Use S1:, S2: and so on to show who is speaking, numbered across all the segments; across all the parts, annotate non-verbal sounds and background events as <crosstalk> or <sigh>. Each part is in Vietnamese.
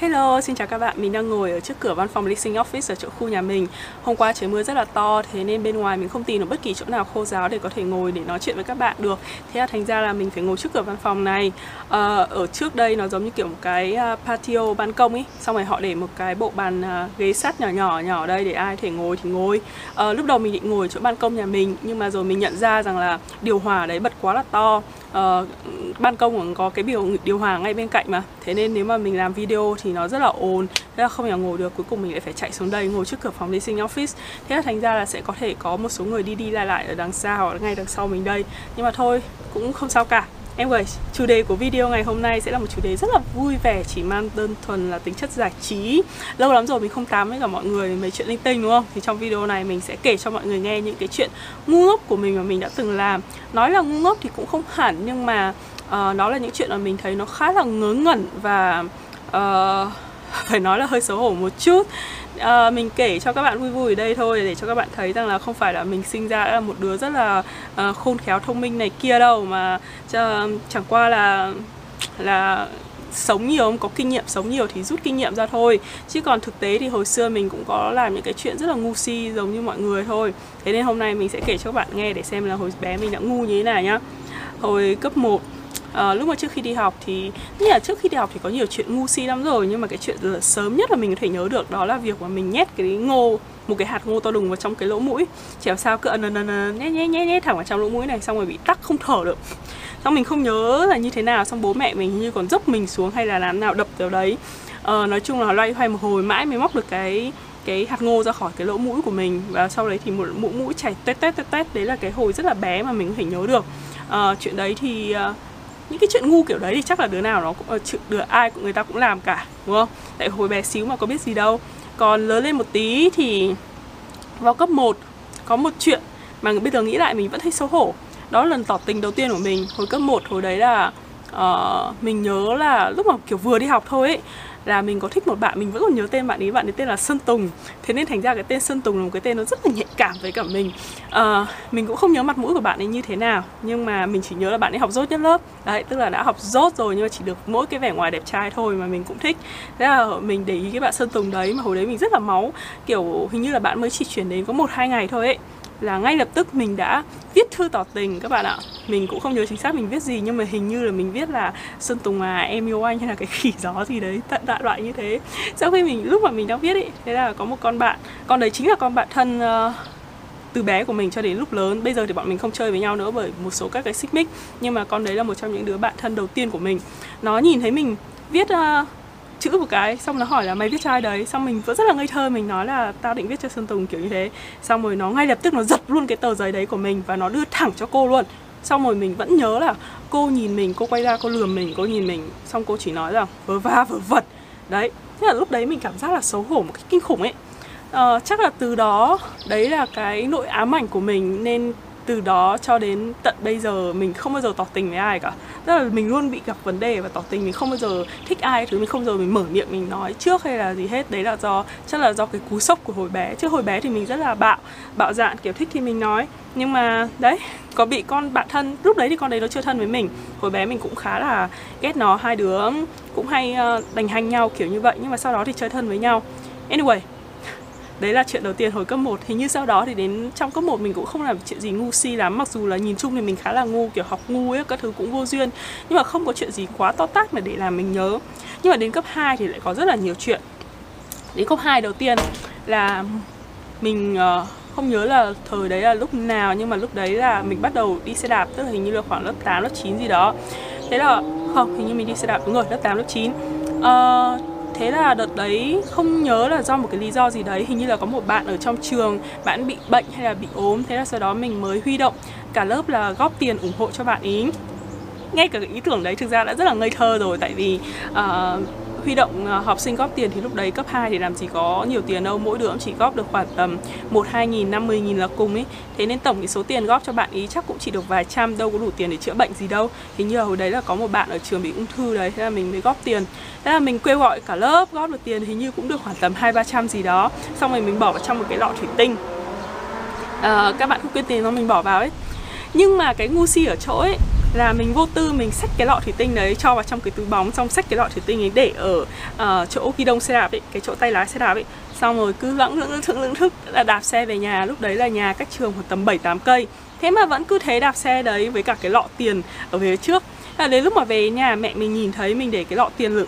S1: Hello, xin chào các bạn. Mình đang ngồi ở trước cửa văn phòng leasing office ở chỗ khu nhà mình. Hôm qua trời mưa rất là to, thế nên bên ngoài mình không tìm được bất kỳ chỗ nào khô ráo để có thể ngồi để nói chuyện với các bạn được. Thế là thành ra là mình phải ngồi trước cửa văn phòng này. À, ở trước đây nó giống như kiểu một cái à, patio ban công ấy. Xong rồi họ để một cái bộ bàn à, ghế sắt nhỏ nhỏ nhỏ ở đây để ai thể ngồi thì ngồi. À, lúc đầu mình định ngồi chỗ ban công nhà mình nhưng mà rồi mình nhận ra rằng là điều hòa đấy bật quá là to uh, ban công cũng có cái biểu điều hòa ngay bên cạnh mà. Thế nên nếu mà mình làm video thì nó rất là ồn. Thế là không thể ngồi được cuối cùng mình lại phải chạy xuống đây ngồi trước cửa phòng leasing office. Thế là thành ra là sẽ có thể có một số người đi đi lại lại ở đằng sau hoặc ngay đằng sau mình đây. Nhưng mà thôi cũng không sao cả. Anyway, chủ đề của video ngày hôm nay sẽ là một chủ đề rất là vui vẻ Chỉ mang đơn thuần là tính chất giải trí. Lâu lắm rồi mình không tám với cả mọi người mấy chuyện linh tinh đúng không? Thì trong video này mình sẽ kể cho mọi người nghe những cái chuyện ngu ngốc của mình mà mình đã từng làm. Nói là ngu ngốc thì cũng không hẳn Nhưng mà uh, đó là những chuyện mà mình thấy nó khá là ngớ ngẩn Và uh, <laughs> phải nói là hơi xấu hổ một chút à, mình kể cho các bạn vui vui ở đây thôi để cho các bạn thấy rằng là không phải là mình sinh ra là một đứa rất là uh, khôn khéo thông minh này kia đâu mà ch- chẳng qua là là sống nhiều có kinh nghiệm sống nhiều thì rút kinh nghiệm ra thôi. Chứ còn thực tế thì hồi xưa mình cũng có làm những cái chuyện rất là ngu si giống như mọi người thôi. Thế nên hôm nay mình sẽ kể cho các bạn nghe để xem là hồi bé mình đã ngu như thế nào nhá. Hồi cấp 1 à, lúc mà trước khi đi học thì như là trước khi đi học thì có nhiều chuyện ngu si lắm rồi nhưng mà cái chuyện sớm nhất là mình có thể nhớ được đó là việc mà mình nhét cái ngô một cái hạt ngô to đùng vào trong cái lỗ mũi. Chỉ làm sao cứ ấn ấn ấn nhét nhét nhét nhét thẳng vào trong lỗ mũi này xong rồi bị tắc không thở được. Xong mình không nhớ là như thế nào xong bố mẹ mình như còn dốc mình xuống hay là làm nào đập vào đấy. Ờ, nói chung là loay hoay một hồi mãi mới móc được cái cái hạt ngô ra khỏi cái lỗ mũi của mình. Và sau đấy thì một mũi mũi chảy tét tét tét tét. Đấy là cái hồi rất là bé mà mình có thể nhớ được. Uh, chuyện đấy thì uh, những cái chuyện ngu kiểu đấy thì chắc là đứa nào nó cũng uh, đứa ai cũng người ta cũng làm cả đúng không? Tại hồi bé xíu mà có biết gì đâu. Còn lớn lên một tí thì vào cấp 1 có một chuyện mà bây giờ nghĩ lại mình vẫn thấy xấu hổ. Đó là lần tỏ tình đầu tiên của mình hồi cấp 1 hồi đấy là uh, mình nhớ là lúc mà kiểu vừa đi học thôi ấy là mình có thích một bạn mình vẫn còn nhớ tên bạn ấy bạn ấy tên là Sơn Tùng. Thế nên thành ra cái tên Sơn Tùng là một cái tên nó rất là nhạy cảm với cả mình. À, mình cũng không nhớ mặt mũi của bạn ấy như thế nào nhưng mà mình chỉ nhớ là bạn ấy học dốt nhất lớp. Đấy tức là đã học dốt rồi nhưng mà chỉ được mỗi cái vẻ ngoài đẹp trai thôi mà mình cũng thích. Thế là mình để ý cái bạn Sơn Tùng đấy mà hồi đấy mình rất là máu. Kiểu hình như là bạn mới chỉ chuyển đến có một hai ngày thôi ấy là ngay lập tức mình đã viết thư tỏ tình các bạn ạ. Mình cũng không nhớ chính xác mình viết gì nhưng mà hình như là mình viết là sơn tùng à em yêu anh hay là cái khỉ gió gì đấy tận đại loại như thế. Sau khi mình lúc mà mình đang viết ấy thế là có một con bạn con đấy chính là con bạn thân uh, từ bé của mình cho đến lúc lớn. Bây giờ thì bọn mình không chơi với nhau nữa bởi một số các cái xích mích. Nhưng mà con đấy là một trong những đứa bạn thân đầu tiên của mình. Nó nhìn thấy mình viết uh, chữ một cái xong nó hỏi là mày viết cho ai đấy? Xong mình vẫn rất là ngây thơ mình nói là tao định viết cho sơn tùng kiểu như thế. Xong rồi nó ngay lập tức nó giật luôn cái tờ giấy đấy của mình và nó đưa thẳng cho cô luôn. Xong rồi mình vẫn nhớ là cô nhìn mình cô quay ra cô lườm mình cô nhìn mình. Xong cô chỉ nói rằng vớ va vớ vật đấy. Thế là lúc đấy mình cảm giác là xấu hổ một cách kinh khủng ấy. Uh, chắc là từ đó đấy là cái nỗi ám ảnh của mình nên từ đó cho đến tận bây giờ mình không bao giờ tỏ tình với ai cả. Tức là mình luôn bị gặp vấn đề và tỏ tình, mình không bao giờ thích ai, thứ mình không bao giờ mình mở miệng mình nói trước hay là gì hết. Đấy là do, chắc là do cái cú sốc của hồi bé. Chứ hồi bé thì mình rất là bạo bạo dạn, kiểu thích thì mình nói. Nhưng mà đấy, có bị con bạn thân, lúc đấy thì con đấy nó chưa thân với mình. Hồi bé mình cũng khá là ghét nó, hai đứa cũng hay ờ, đành hành nhau kiểu như vậy, nhưng mà sau đó thì chơi thân với nhau. Anyway đấy là chuyện đầu tiên hồi cấp 1 hình như sau đó thì đến trong cấp 1 mình cũng không làm chuyện gì ngu si lắm. Mặc dù là nhìn chung thì mình khá là ngu kiểu học ngu ấy các thứ cũng vô duyên. Nhưng mà không có chuyện gì quá to tát mà để làm mình nhớ. Nhưng mà đến cấp 2 thì lại có rất là nhiều chuyện. Đến cấp 2 đầu tiên là mình uh, không nhớ là thời đấy là lúc nào nhưng mà lúc đấy là mình bắt đầu đi xe đạp. Tức là hình như là khoảng lớp 8, lớp 9 gì đó. Thế là không hình như mình đi xe đạp đúng rồi lớp 8, lớp 9 uh, ờ, thế là đợt đấy không nhớ là do một cái lý do gì đấy hình như là có một bạn ở trong trường bạn bị bệnh hay là bị ốm thế là sau đó mình mới huy động cả lớp là góp tiền ủng hộ cho bạn ý. Ngay cả cái ý tưởng đấy thực ra đã rất là ngây thơ rồi tại vì uh, huy động ờ, học sinh góp tiền thì lúc đấy cấp 2 thì làm gì có nhiều tiền đâu mỗi đứa cũng chỉ góp được khoảng tầm một hai nghìn năm mươi nghìn là cùng ấy thế nên tổng cái số tiền góp cho bạn ý chắc cũng chỉ được vài trăm đâu có đủ tiền để chữa bệnh gì đâu. Thì như là hồi đấy là có một bạn ở trường bị ung thư đấy thế là mình mới góp tiền. Thế là mình kêu gọi cả lớp góp được tiền hình như cũng được khoảng tầm hai ba trăm gì đó. Xong rồi mình bỏ vào trong một cái lọ thủy tinh. À, các bạn không quên tiền mà mình bỏ vào ấy. Nhưng mà cái ngu si ở chỗ ấy là mình vô tư mình xách cái lọ thủy tinh đấy cho vào trong cái túi bóng xong xách cái lọ thủy tinh ấy để ở uh, chỗ ghi đông xe đạp ấy cái chỗ tay lái xe đạp ấy. Xong rồi cứ lững lững lững lững thức là đạp xe về nhà. Lúc đấy là nhà cách trường khoảng tầm 7 8 cây. Thế mà vẫn cứ thế đạp xe đấy với cả cái lọ tiền ở phía trước. Là đến lúc mà về nhà mẹ mình nhìn thấy mình để cái lọ tiền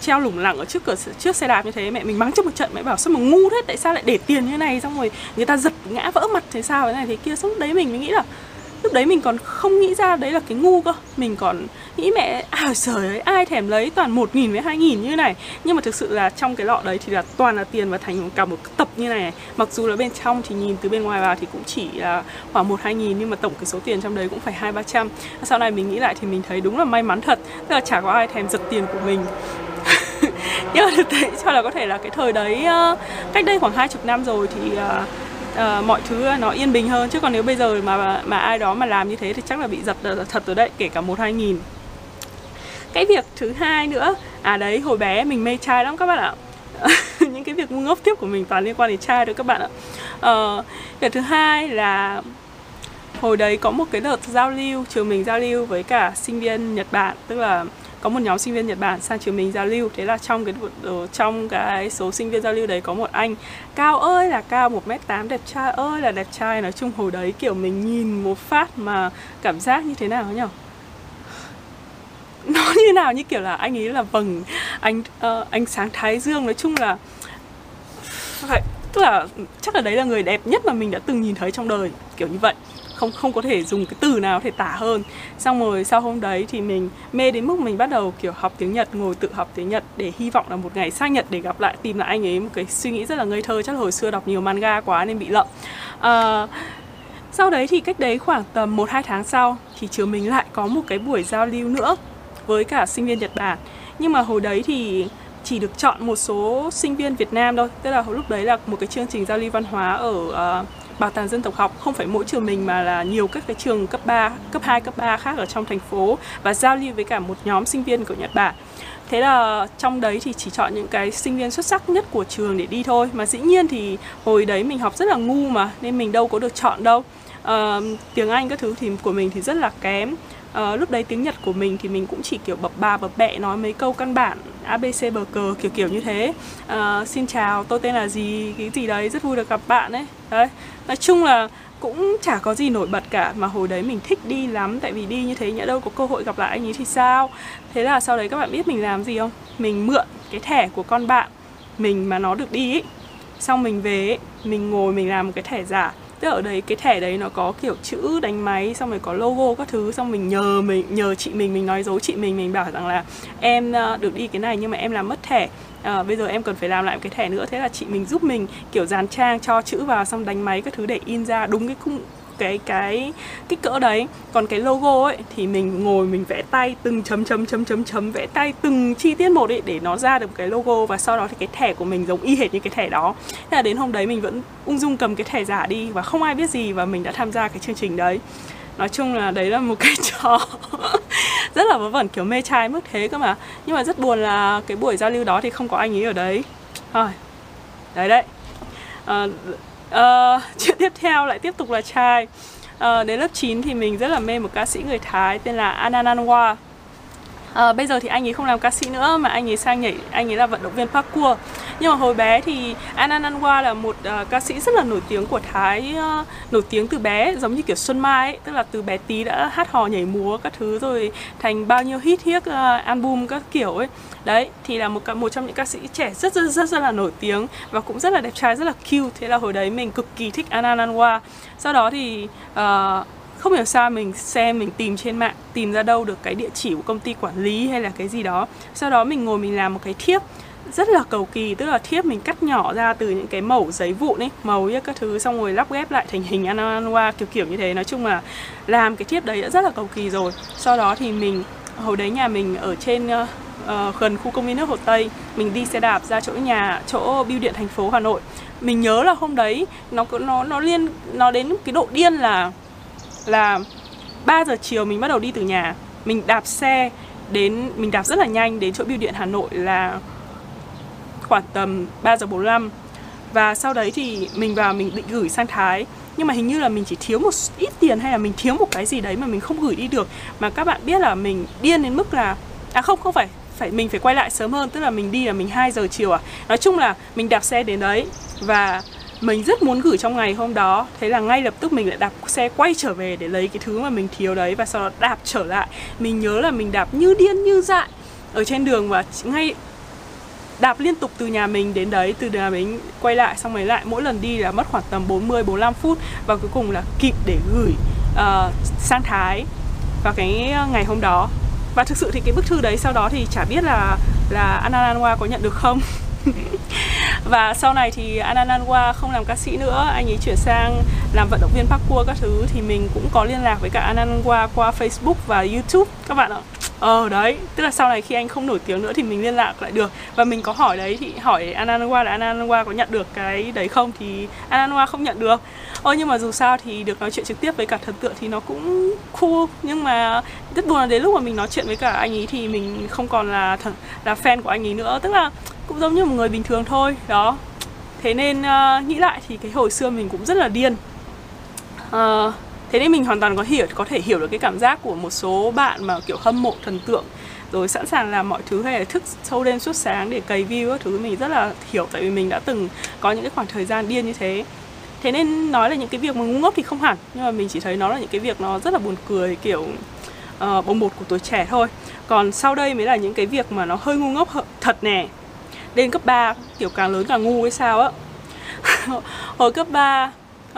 S1: treo lủng lẳng ở trước cửa trước xe đạp như thế mẹ mình mắng cho một trận. Mẹ bảo sao mà ngu thế? Tại sao lại để tiền như này? Xong rồi người ta giật ngã vỡ mặt thế sao? Thế này thế kia. Xong đấy mình mới nghĩ là lúc đấy mình còn không nghĩ ra đấy là cái ngu cơ. Mình còn nghĩ mẹ à trời ơi, ai thèm lấy toàn một nghìn với hai nghìn như này? Nhưng mà thực sự là trong cái lọ đấy thì là toàn là tiền và thành cả một tập như này. Mặc dù là bên trong thì nhìn từ bên ngoài vào thì cũng chỉ là khoảng một, hai nghìn, nhưng mà tổng cái số tiền trong đấy cũng phải hai, ba trăm. Sau này mình nghĩ lại thì mình thấy đúng là may mắn thật. Tức là chả có ai thèm giật tiền của mình. <laughs> Nhưng mà thực tế cho là có thể là cái thời đấy ờ, cách đây khoảng hai chục năm rồi thì ờ, uh, mọi thứ nó yên bình hơn. Chứ còn nếu bây giờ mà mà ai đó mà làm như thế thì chắc là bị giật ờ, thật rồi đấy kể cả một hai nghìn. Cái việc thứ hai nữa à đấy hồi bé mình mê trai lắm các bạn ạ. <laughs> Những cái việc ngu ngốc tiếp của mình toàn liên quan đến trai thôi các bạn ạ. Uh, việc thứ hai là hồi đấy có một cái đợt giao lưu trường mình giao lưu với cả sinh viên Nhật Bản tức là có một nhóm sinh viên Nhật Bản sang trường mình giao lưu. Thế là trong cái ờ, trong cái số sinh viên giao lưu đấy có một anh cao ơi là cao một m tám đẹp trai ơi là đẹp trai. Nói chung hồi đấy kiểu mình nhìn một phát mà cảm giác như thế nào nhỉ? <laughs> Nó như nào? Như kiểu là anh ấy là vầng anh uh, ờ, ánh sáng thái dương. Nói chung là phải tức là chắc là đấy là người đẹp nhất mà mình đã từng nhìn thấy trong đời kiểu như vậy. Không không có thể dùng cái từ nào thể tả hơn. Xong rồi sau hôm đấy thì mình mê đến mức mình bắt đầu kiểu học tiếng nhật ngồi tự học tiếng nhật để hy vọng là một ngày sang nhật để gặp lại tìm lại anh ấy. Một cái suy nghĩ rất là ngây thơ chắc là hồi xưa đọc nhiều manga quá nên bị lậm. À, sau đấy thì cách đấy khoảng tầm 1-2 tháng sau thì trường mình lại có một cái buổi giao lưu nữa với cả sinh viên Nhật Bản. Nhưng mà hồi đấy thì chỉ được chọn một số sinh viên Việt Nam thôi. Tức là lúc đấy là một cái chương trình giao lưu văn hóa ở uh, bảo tàng dân tộc học. Không phải mỗi trường mình mà là nhiều các cái trường cấp 3, cấp 2, cấp 3 khác ở trong thành phố và giao lưu với cả một nhóm sinh viên của Nhật Bản. Thế là trong đấy thì chỉ chọn những cái sinh viên xuất sắc nhất của trường để đi thôi. Mà dĩ nhiên thì hồi đấy mình học rất là ngu mà Nên mình đâu có được chọn đâu. Uh, Tiếng Anh các thứ thì của mình thì rất là kém uh, lúc đấy tiếng Nhật của mình thì mình cũng chỉ kiểu bập bà bập bẹ nói mấy câu căn bản ABC bờ cờ kiểu kiểu như thế. Uh, xin chào tôi tên là gì cái gì đấy rất vui được gặp bạn ấy. Đấy nói chung là cũng chả có gì nổi bật cả mà hồi đấy mình thích đi lắm tại vì đi như thế nhỡ đâu có cơ hội gặp lại anh ấy thì sao? Thế là sau đấy các bạn biết mình làm gì không? Mình mượn cái thẻ của con bạn mình mà nó được đi ấy xong mình về ấy, mình ngồi mình làm một cái thẻ giả tức ở đấy cái thẻ đấy nó có kiểu chữ đánh máy xong rồi có logo các thứ xong mình nhờ mình nhờ chị mình mình nói dối chị mình mình bảo rằng là em ờ, được đi cái này nhưng mà em làm mất thẻ. À, bây giờ em cần phải làm lại cái thẻ nữa. Thế là chị mình giúp mình kiểu dán trang cho chữ vào xong đánh máy các thứ để in ra đúng cái khung cái cái kích cỡ đấy. Còn cái logo ấy thì mình ngồi mình vẽ tay từng chấm chấm chấm chấm chấm vẽ tay từng chi tiết một ấy để nó ra được cái logo và sau đó thì cái thẻ của mình giống y hệt như cái thẻ đó. Thế là đến hôm đấy mình vẫn ung dung cầm cái thẻ giả đi và không ai biết gì và mình đã tham gia cái chương trình đấy. Nói chung là đấy là một <laughs> cái trò rất là vớ vẩn kiểu mê trai mức thế cơ mà. Nhưng mà rất buồn là cái buổi giao lưu đó thì không có anh ấy ở đấy. Thôi đấy đấy. À, uh, <laughs> chuyện tiếp theo lại tiếp tục là trai. Uh, đến lớp 9 thì mình rất là mê một ca sĩ người Thái tên là Anananwa uh, ờ, bây giờ thì anh ấy không làm ca sĩ nữa mà anh ấy sang nhảy anh ấy là vận động viên parkour nhưng mà hồi bé thì Anananwa là một uh, ca sĩ rất là nổi tiếng của Thái uh, nổi tiếng từ bé giống như kiểu Xuân Mai ấy, tức là từ bé tí đã hát hò nhảy múa các thứ rồi thành bao nhiêu hit hiếc uh, ờ, album các kiểu ấy. Đấy thì là một một trong những ca sĩ trẻ rất rất rất rất là nổi tiếng và cũng rất là đẹp trai rất là cute. Thế là hồi đấy mình cực kỳ thích Anananwa sau đó thì uh, không hiểu sao mình xem mình tìm trên mạng tìm ra đâu được cái địa chỉ của công ty quản lý hay là cái gì đó. Sau đó mình ngồi mình làm một cái thiếp rất là cầu kỳ tức là thiếp mình cắt nhỏ ra từ những cái mẩu giấy vụn ấy màu ấy các thứ xong rồi lắp ghép lại thành hình ananwa kiểu kiểu như thế. Nói chung là làm cái thiếp đấy đã rất là cầu kỳ rồi. Sau đó thì mình hồi đấy nhà mình ở trên uh, gần khu công viên nước hồ tây mình đi xe đạp ra chỗ nhà chỗ bưu điện thành phố hà nội. Mình nhớ là hôm đấy nó nó nó liên nó đến cái độ điên là là 3 giờ chiều mình bắt đầu đi từ nhà. Mình đạp xe đến mình đạp rất là nhanh đến chỗ bưu điện Hà Nội là khoảng tầm 3 giờ 45 và sau đấy thì mình vào mình định gửi sang Thái. Nhưng mà hình như là mình chỉ thiếu một ít tiền hay là mình thiếu một cái gì đấy mà mình không gửi đi được. Mà các bạn biết là mình điên đến mức là à không không phải phải, mình phải quay lại sớm hơn. Tức là mình đi là mình 2 giờ chiều à. Nói chung là mình đạp xe đến đấy. Và mình rất muốn gửi trong ngày hôm đó. Thế là ngay lập tức mình lại đạp xe quay trở về để lấy cái thứ mà mình thiếu đấy và sau đó đạp trở lại. Mình nhớ là mình đạp như điên như dại ở trên đường và ngay đạp liên tục từ nhà mình đến đấy từ nhà mình quay lại xong rồi lại mỗi lần đi là mất khoảng tầm 40 45 phút và cuối cùng là kịp để gửi uh, sang Thái vào cái ờ, ngày hôm đó. Và thực sự thì cái bức thư đấy sau đó thì chả biết là là Anananwa có nhận được không. <laughs> Và sau này thì Anananwa không làm ca sĩ nữa anh ấy chuyển sang làm vận động viên parkour các thứ thì mình cũng có liên lạc với cả Anananwa qua Facebook và YouTube các bạn ạ ờ đấy tức là sau này khi anh không nổi tiếng nữa thì mình liên lạc lại được. Và mình có hỏi đấy thì hỏi Ananwa là Ananwa có nhận được cái đấy không? Thì Ananwa không nhận được. Ơ nhưng mà dù sao thì được nói chuyện trực tiếp với cả thần tượng thì nó cũng cool nhưng mà rất buồn là đến lúc mà mình nói chuyện với cả anh ấy thì mình không còn là thần, là fan của anh ấy nữa. Tức là cũng giống như một người bình thường thôi đó. Thế nên uh, nghĩ lại thì cái hồi xưa mình cũng rất là điên. Uh, thế nên mình hoàn toàn có hiểu có thể hiểu được cái cảm giác của một số bạn mà kiểu hâm mộ thần tượng. Rồi sẵn sàng làm mọi thứ hay là thức sâu đêm suốt sáng để cày view các thứ mình rất là hiểu tại vì mình đã từng có những cái khoảng thời gian điên như thế. Thế nên nói là những cái việc mà ngu ngốc thì không hẳn nhưng mà mình chỉ thấy nó là những cái việc nó rất là buồn cười kiểu uh, bồng bột của tuổi trẻ thôi. Còn sau đây mới là những cái việc mà nó hơi ngu ngốc thật nè. Lên cấp 3 kiểu càng lớn càng ngu hay sao á. <laughs> Hồi cấp 3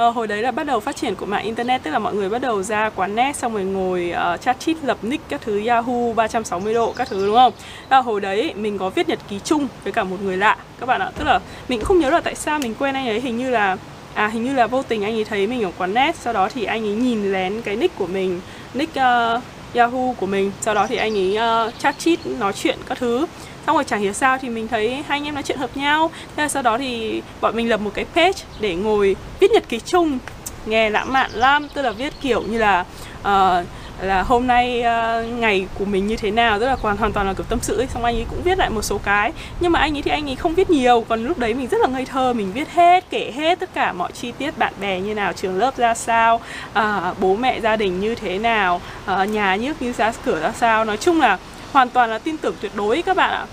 S1: uh, hồi đấy là bắt đầu phát triển của mạng internet tức là mọi người bắt đầu ra quán net xong rồi ngồi uh, chat chít lập nick các thứ Yahoo 360 độ các thứ đúng không? Và hồi đấy mình có viết nhật ký chung với cả một người lạ các bạn ạ. Tức là mình cũng không nhớ là tại sao mình quen anh ấy hình như là à hình như là vô tình anh ấy thấy mình ở quán net sau đó thì anh ấy nhìn lén cái nick của mình nick uh, Yahoo của mình. Sau đó thì anh ấy uh, chat chít nói chuyện các thứ. Xong rồi chẳng hiểu sao thì mình thấy hai anh em nói chuyện hợp nhau. Thế là sau đó thì bọn mình lập một cái page để ngồi viết nhật ký chung. Nghe lãng mạn lắm tức là viết kiểu như là uh, là hôm nay uh, ngày của mình như thế nào rất là hoàn hoàn toàn là kiểu tâm sự ấy. xong anh ấy cũng viết lại một số cái. Nhưng mà anh ấy thì anh ấy không viết nhiều. Còn lúc đấy mình rất là ngây thơ. Mình viết hết kể hết tất cả mọi chi tiết bạn bè như nào trường lớp ra sao uh, bố mẹ gia đình như thế nào uh, nhà nhức như ra cửa ra sao. Nói chung là hoàn toàn là tin tưởng tuyệt đối các bạn ạ.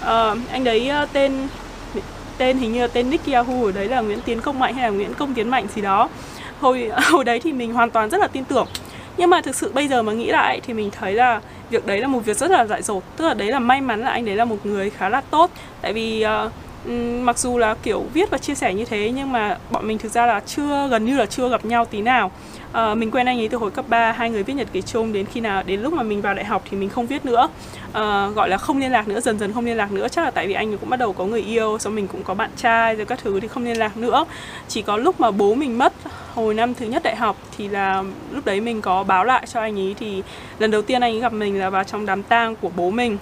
S1: Uh, anh đấy uh, tên tên hình như là tên nick Yahoo ở đấy là Nguyễn Tiến Công Mạnh hay là Nguyễn Công Tiến Mạnh gì đó. Hồi <laughs> hồi đấy thì mình hoàn toàn rất là tin tưởng nhưng mà thực sự bây giờ mà nghĩ lại thì mình thấy là việc đấy là một việc rất là dại dột. Tức là đấy là may mắn là anh đấy là một người khá là tốt. Tại vì uh, mặc dù là kiểu viết và chia sẻ như thế nhưng mà bọn mình thực ra là chưa gần như là chưa gặp nhau tí nào uh, mình quen anh ấy từ hồi cấp 3 hai người viết nhật ký chung đến khi nào đến lúc mà mình vào đại học thì mình không viết nữa. Uh, gọi là không liên lạc nữa dần dần không liên lạc nữa. Chắc là tại vì anh ấy cũng bắt đầu có người yêu xong mình cũng có bạn trai rồi các thứ thì không liên lạc nữa. Chỉ có lúc mà bố mình mất hồi năm thứ nhất đại học thì là lúc đấy mình có báo lại cho anh ấy. Thì lần đầu tiên anh ấy gặp mình là vào trong đám tang của bố mình.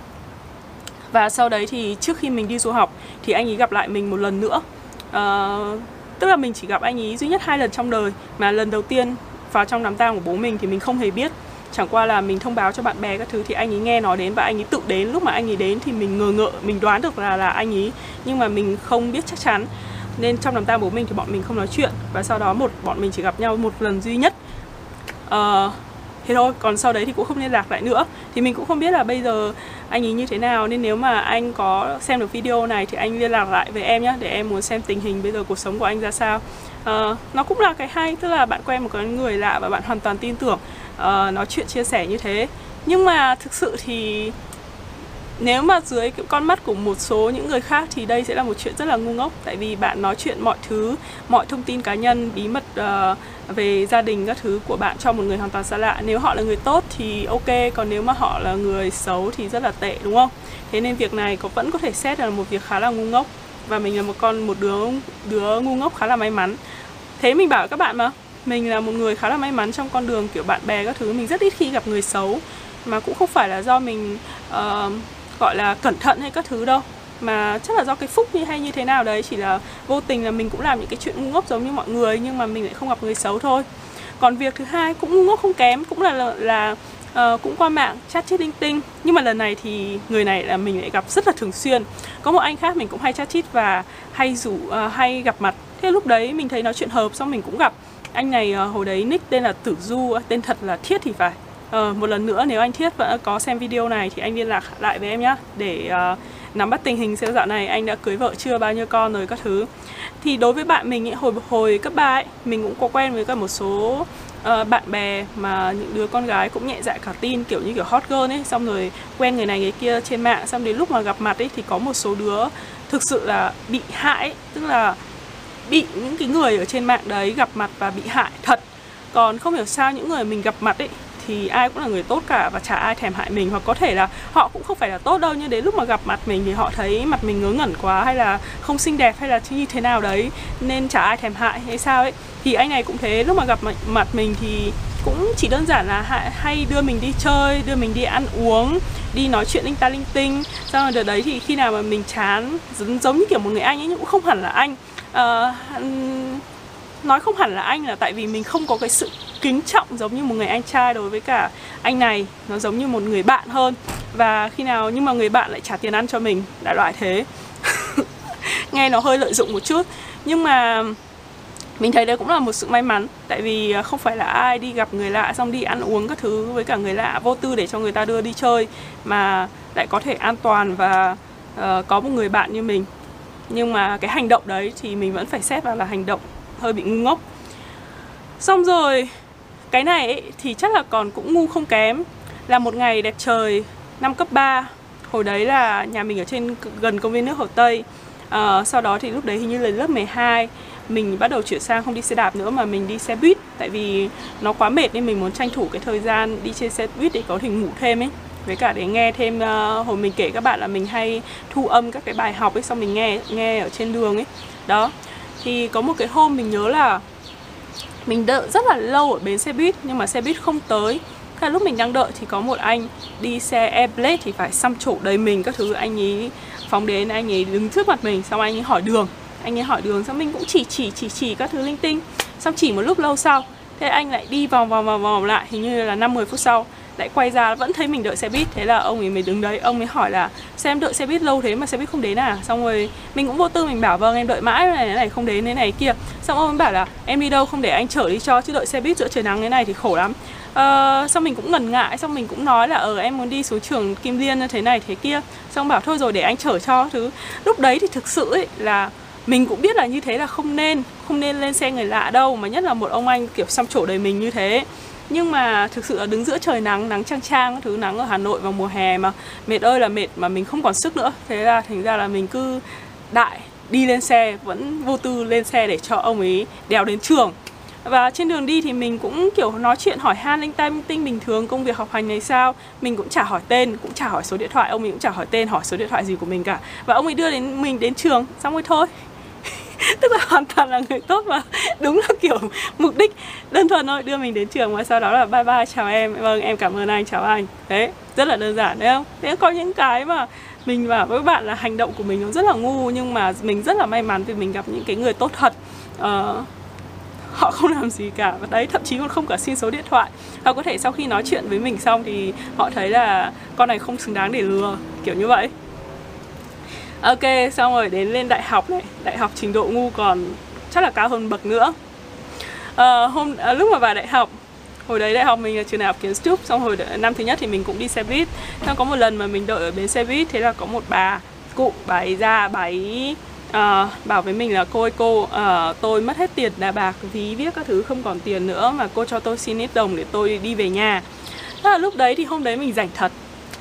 S1: Và sau đấy thì trước khi mình đi du học thì anh ấy gặp lại mình một lần nữa. Uh, tức là mình chỉ gặp anh ấy duy nhất hai lần trong đời mà lần đầu tiên vào trong đám tang của bố mình thì mình không hề biết. Chẳng qua là mình thông báo cho bạn bè các thứ thì anh ấy nghe nói đến và anh ấy tự đến. Lúc mà anh ấy đến thì mình ngờ ngợ mình đoán được là là anh ấy nhưng mà mình không biết chắc chắn. Nên trong đám tang bố mình thì bọn mình không nói chuyện. Và sau đó một bọn mình chỉ gặp nhau một lần duy nhất. Uh, thế thôi còn sau đấy thì cũng không liên lạc lại nữa. Thì mình cũng không biết là bây giờ anh ấy như thế nào. Nên nếu mà anh có xem được video này thì anh liên lạc lại với em nhé để em muốn xem tình hình bây giờ cuộc sống của anh ra sao. Uh, nó cũng là cái hay tức là bạn quen một cái người lạ và bạn hoàn toàn tin tưởng uh, nói chuyện chia sẻ như thế. Nhưng mà thực sự thì nếu mà dưới con mắt của một số những người khác thì đây sẽ là một chuyện rất là ngu ngốc. Tại vì bạn nói chuyện mọi thứ mọi thông tin cá nhân bí mật uh, về gia đình các thứ của bạn cho một người hoàn toàn xa lạ. Nếu họ là người tốt thì ok còn nếu mà họ là người xấu thì rất là tệ đúng không? Thế nên việc này có vẫn có thể xét là một việc khá là ngu ngốc. Và mình là một con một đứa đứa ngu ngốc khá là may mắn. Thế mình bảo các bạn mà mình là một người khá là may mắn trong con đường kiểu bạn bè các thứ. Mình rất ít khi gặp người xấu. Mà cũng không phải là do mình uh, gọi là cẩn thận hay các thứ đâu mà chắc là do cái phúc như hay như thế nào đấy chỉ là vô tình là mình cũng làm những cái chuyện ngu ngốc giống như mọi người nhưng mà mình lại không gặp người xấu thôi. Còn việc thứ hai cũng ngu ngốc không kém cũng là là, là uh, cũng qua mạng chat chít linh tinh. Nhưng mà lần này thì người này là mình lại gặp rất là thường xuyên. Có một anh khác mình cũng hay chat chít và hay rủ uh, hay gặp mặt. Thế lúc đấy mình thấy nói chuyện hợp xong mình cũng gặp. Anh này uh, hồi đấy nick tên là Tử Du tên thật là Thiết thì phải. Uh, một lần nữa nếu anh Thiết vẫn có xem video này thì anh liên lạc lại với em nhé để uh, nắm bắt tình hình xem dạo này anh đã cưới vợ chưa bao nhiêu con rồi các thứ. Thì đối với bạn mình ấy, hồi hồi cấp 3 ấy mình cũng có quen với cả một số uh, bạn bè mà những đứa con gái cũng nhẹ dạ cả tin kiểu như kiểu hot girl ấy xong rồi quen người này người kia trên mạng xong đến lúc mà gặp mặt ấy thì có một số đứa thực sự là bị hại ấy, tức là bị những cái người ở trên mạng đấy gặp mặt và bị hại thật. Còn không hiểu sao những người mình gặp mặt ấy thì ai cũng là người tốt cả và chả ai thèm hại mình hoặc có thể là họ cũng không phải là tốt đâu nhưng đến lúc mà gặp mặt mình thì họ thấy mặt mình ngớ ngẩn quá hay là không xinh đẹp hay là như thế nào đấy nên chả ai thèm hại hay sao ấy. Thì anh này cũng thế lúc mà gặp mặt mình thì cũng chỉ đơn giản là hay đưa mình đi chơi đưa mình đi ăn uống đi nói chuyện linh ta linh tinh. Xong rồi đợt đấy thì khi nào mà mình chán giống, giống như kiểu một người anh ấy nhưng cũng không hẳn là anh. Uh, nói không hẳn là anh là tại vì mình không có cái sự kính trọng giống như một người anh trai đối với cả anh này. Nó giống như một người bạn hơn. Và khi nào nhưng mà người bạn lại trả tiền ăn cho mình đại loại thế. <laughs> Nghe nó hơi lợi dụng một chút. Nhưng mà mình thấy đấy cũng là một sự may mắn tại vì à, không phải là ai đi gặp người lạ xong đi ăn uống các thứ với cả người lạ vô tư để cho người ta đưa đi chơi mà lại có thể an toàn và uh, có một người bạn như mình. Nhưng mà cái hành động đấy thì mình vẫn phải xét vào là hành động hơi bị ngu ngốc. Xong rồi cái này ấy, thì chắc là còn cũng ngu không kém. Là một ngày đẹp trời năm cấp 3 hồi đấy là nhà mình ở trên gần công viên nước Hồ Tây. À, sau đó thì lúc đấy hình như là lớp 12 mình bắt đầu chuyển sang không đi xe đạp nữa mà mình đi xe buýt. Tại vì nó quá mệt nên mình muốn tranh thủ cái thời gian đi trên xe buýt để có thể ngủ thêm ấy. Với cả để nghe thêm uh, hồi mình kể các bạn là mình hay thu âm các cái bài học ấy xong mình nghe nghe ở trên đường ấy. Đó thì có một cái hôm mình nhớ là mình đợi rất là lâu ở bến xe buýt, nhưng mà xe buýt không tới. Cả lúc mình đang đợi thì có một anh đi xe Airblade thì phải xăm trổ đầy mình các thứ. Anh ấy phóng đến, anh ấy đứng trước mặt mình, xong anh ấy hỏi đường. Anh ấy hỏi đường, xong mình cũng chỉ chỉ chỉ chỉ các thứ linh tinh. Xong chỉ một lúc lâu sau, thế anh lại đi vòng vòng vòng vòng lại, hình như là năm 10 phút sau lại quay ra vẫn thấy mình đợi xe buýt. Thế là ông ấy mới đứng đấy ông ấy hỏi là xem đợi xe buýt lâu thế mà xe buýt không đến à? Xong rồi mình cũng vô tư mình bảo vâng em đợi mãi này này không đến thế này kia. Xong ông ấy bảo là em đi đâu không để anh chở đi cho chứ đợi xe buýt giữa trời nắng thế này thì khổ lắm. Uh, xong mình cũng ngần ngại xong mình cũng nói là ờ em muốn đi xuống trường kim liên như thế này thế kia. Xong bảo thôi rồi để anh chở cho. Thứ lúc đấy thì thực sự ấy là mình cũng biết là như thế là không nên không nên lên xe người lạ đâu mà nhất là một ông anh kiểu xăm trổ đời mình như thế nhưng mà thực sự là đứng giữa trời nắng nắng trang trang thứ, nắng ở Hà Nội vào mùa hè mà mệt ơi là mệt mà mình không còn sức nữa. Thế là thành ra là mình cứ đại đi lên xe, vẫn vô tư lên xe để cho ông ấy đèo đến trường. Và trên đường đi thì mình cũng, kiểu, nói chuyện hỏi han linh tay tinh bình thường, công việc học hành này sao? Mình cũng chả hỏi tên, cũng chả hỏi số điện thoại, ông ấy cũng chả hỏi tên, hỏi số điện thoại gì của mình cả. Và ông ấy đưa đến, mình đến trường, xong rồi thôi. <laughs> tức là hoàn toàn là người tốt và đúng là kiểu mục đích đơn thuần thôi đưa mình đến trường và sau đó là bye bye chào em. Vâng em cảm ơn anh chào anh. Đấy rất là đơn giản đấy không? Thế có những cái mà mình bảo với bạn là hành động của mình nó rất là ngu nhưng mà mình rất là may mắn vì mình gặp những cái người tốt thật. Uh, họ không làm gì cả. Và đấy thậm chí còn không cả xin số điện thoại. Họ có thể sau khi nói chuyện với mình xong thì họ thấy là con này không xứng đáng để lừa kiểu như vậy ok xong rồi đến lên đại học này. Đại học trình độ ngu còn chắc là cao hơn bậc nữa. À, hôm à, lúc mà vào đại học hồi đấy đại học mình là trường đại học kiến trúc xong hồi năm thứ nhất thì mình cũng đi xe buýt. Xong có một lần mà mình đợi ở bến xe buýt thế là có một bà cụ bà ấy ra bà ấy uh, bảo với mình là cô ơi cô uh, tôi mất hết tiền đà bạc ví viết các thứ không còn tiền nữa mà cô cho tôi xin ít đồng để tôi đi về nhà. Thế là lúc đấy thì hôm đấy mình rảnh thật.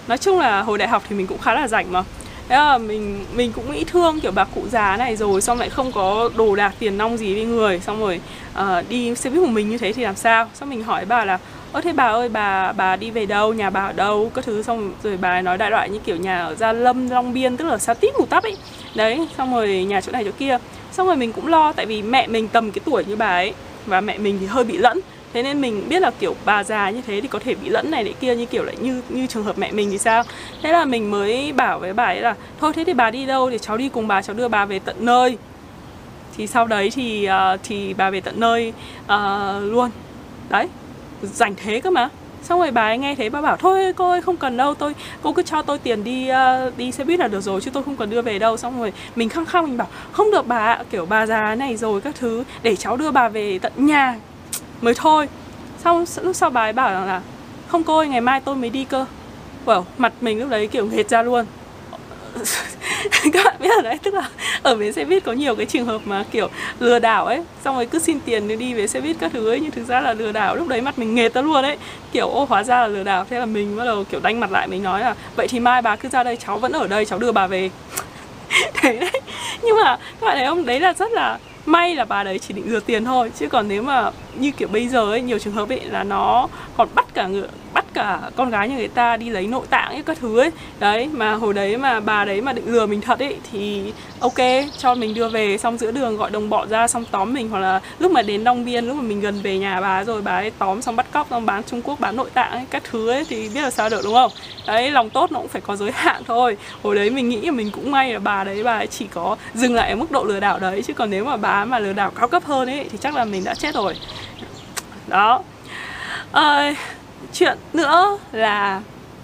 S1: Nói chung là hồi đại học thì mình cũng khá là rảnh mà thế là mình mình cũng nghĩ thương kiểu bà cụ già này rồi xong lại không có đồ đạc tiền nong gì với người. Xong rồi uh, đi xe buýt của mình như thế thì làm sao? Xong mình hỏi bà là ơ thế bà ơi bà bà đi về đâu? Nhà bà ở đâu? Các thứ. Xong rồi bà nói đại loại như kiểu nhà ở gia lâm long biên tức là xa tít ngủ tắp ấy. Đấy xong rồi nhà chỗ này chỗ kia. Xong rồi mình cũng lo tại vì mẹ mình tầm cái tuổi như bà ấy và mẹ mình thì hơi bị lẫn thế nên mình biết là kiểu bà già như thế thì có thể bị lẫn này để kia như kiểu lại như như trường hợp mẹ mình thì sao? Thế là mình mới bảo với bà ấy là thôi thế thì bà đi đâu thì cháu đi cùng bà cháu đưa bà về tận nơi? Thì sau đấy thì uh, thì bà về tận nơi uh, luôn. Đấy rảnh thế cơ mà. Xong rồi bà ấy nghe thế bà bảo thôi cô ơi không cần đâu tôi cô cứ cho tôi tiền đi uh, đi xe buýt là được rồi chứ tôi không cần đưa về đâu. Xong rồi mình khăng khăng mình bảo không được bà kiểu bà già này rồi các thứ để cháu đưa bà về tận nhà mới thôi. Xong lúc sau bà ấy bảo rằng là không cô ơi ngày mai tôi mới đi cơ. Wow, mặt mình lúc đấy kiểu nghệt ra luôn. <laughs> Các bạn biết rồi đấy tức là ở bến xe buýt có nhiều cái trường hợp mà kiểu lừa đảo ấy xong rồi cứ xin tiền để đi về xe buýt các thứ ấy nhưng thực ra là lừa đảo lúc đấy mặt mình nghệt ra luôn ấy. Kiểu ô hóa ra là lừa đảo. Thế là mình bắt đầu kiểu đánh mặt lại mình nói là vậy thì mai bà cứ ra đây cháu vẫn ở đây cháu đưa bà về. <laughs> Thế đấy. Nhưng mà các bạn thấy không? Đấy là rất là may là bà đấy chỉ định rửa tiền thôi, chứ còn nếu mà như kiểu bây giờ ấy, nhiều trường hợp ấy là nó còn bắt cả người cả con gái như người ta đi lấy nội tạng ấy các thứ ấy. Đấy mà hồi đấy mà bà đấy mà định lừa mình thật ấy thì ok cho mình đưa về xong giữa đường gọi đồng bọn ra xong tóm mình. Hoặc là lúc mà đến Long Biên lúc mà mình gần về nhà bà rồi bà ấy tóm xong bắt cóc xong bán Trung Quốc bán nội tạng ấy các thứ ấy thì biết là sao được đúng không? Đấy lòng tốt nó cũng phải có giới hạn thôi. Hồi đấy mình nghĩ là mình cũng may là bà đấy bà ấy chỉ có dừng lại ở mức độ lừa đảo đấy. Chứ còn nếu mà bà mà lừa đảo cao cấp hơn ấy thì chắc là mình đã chết rồi. Đó. À, chuyện nữa là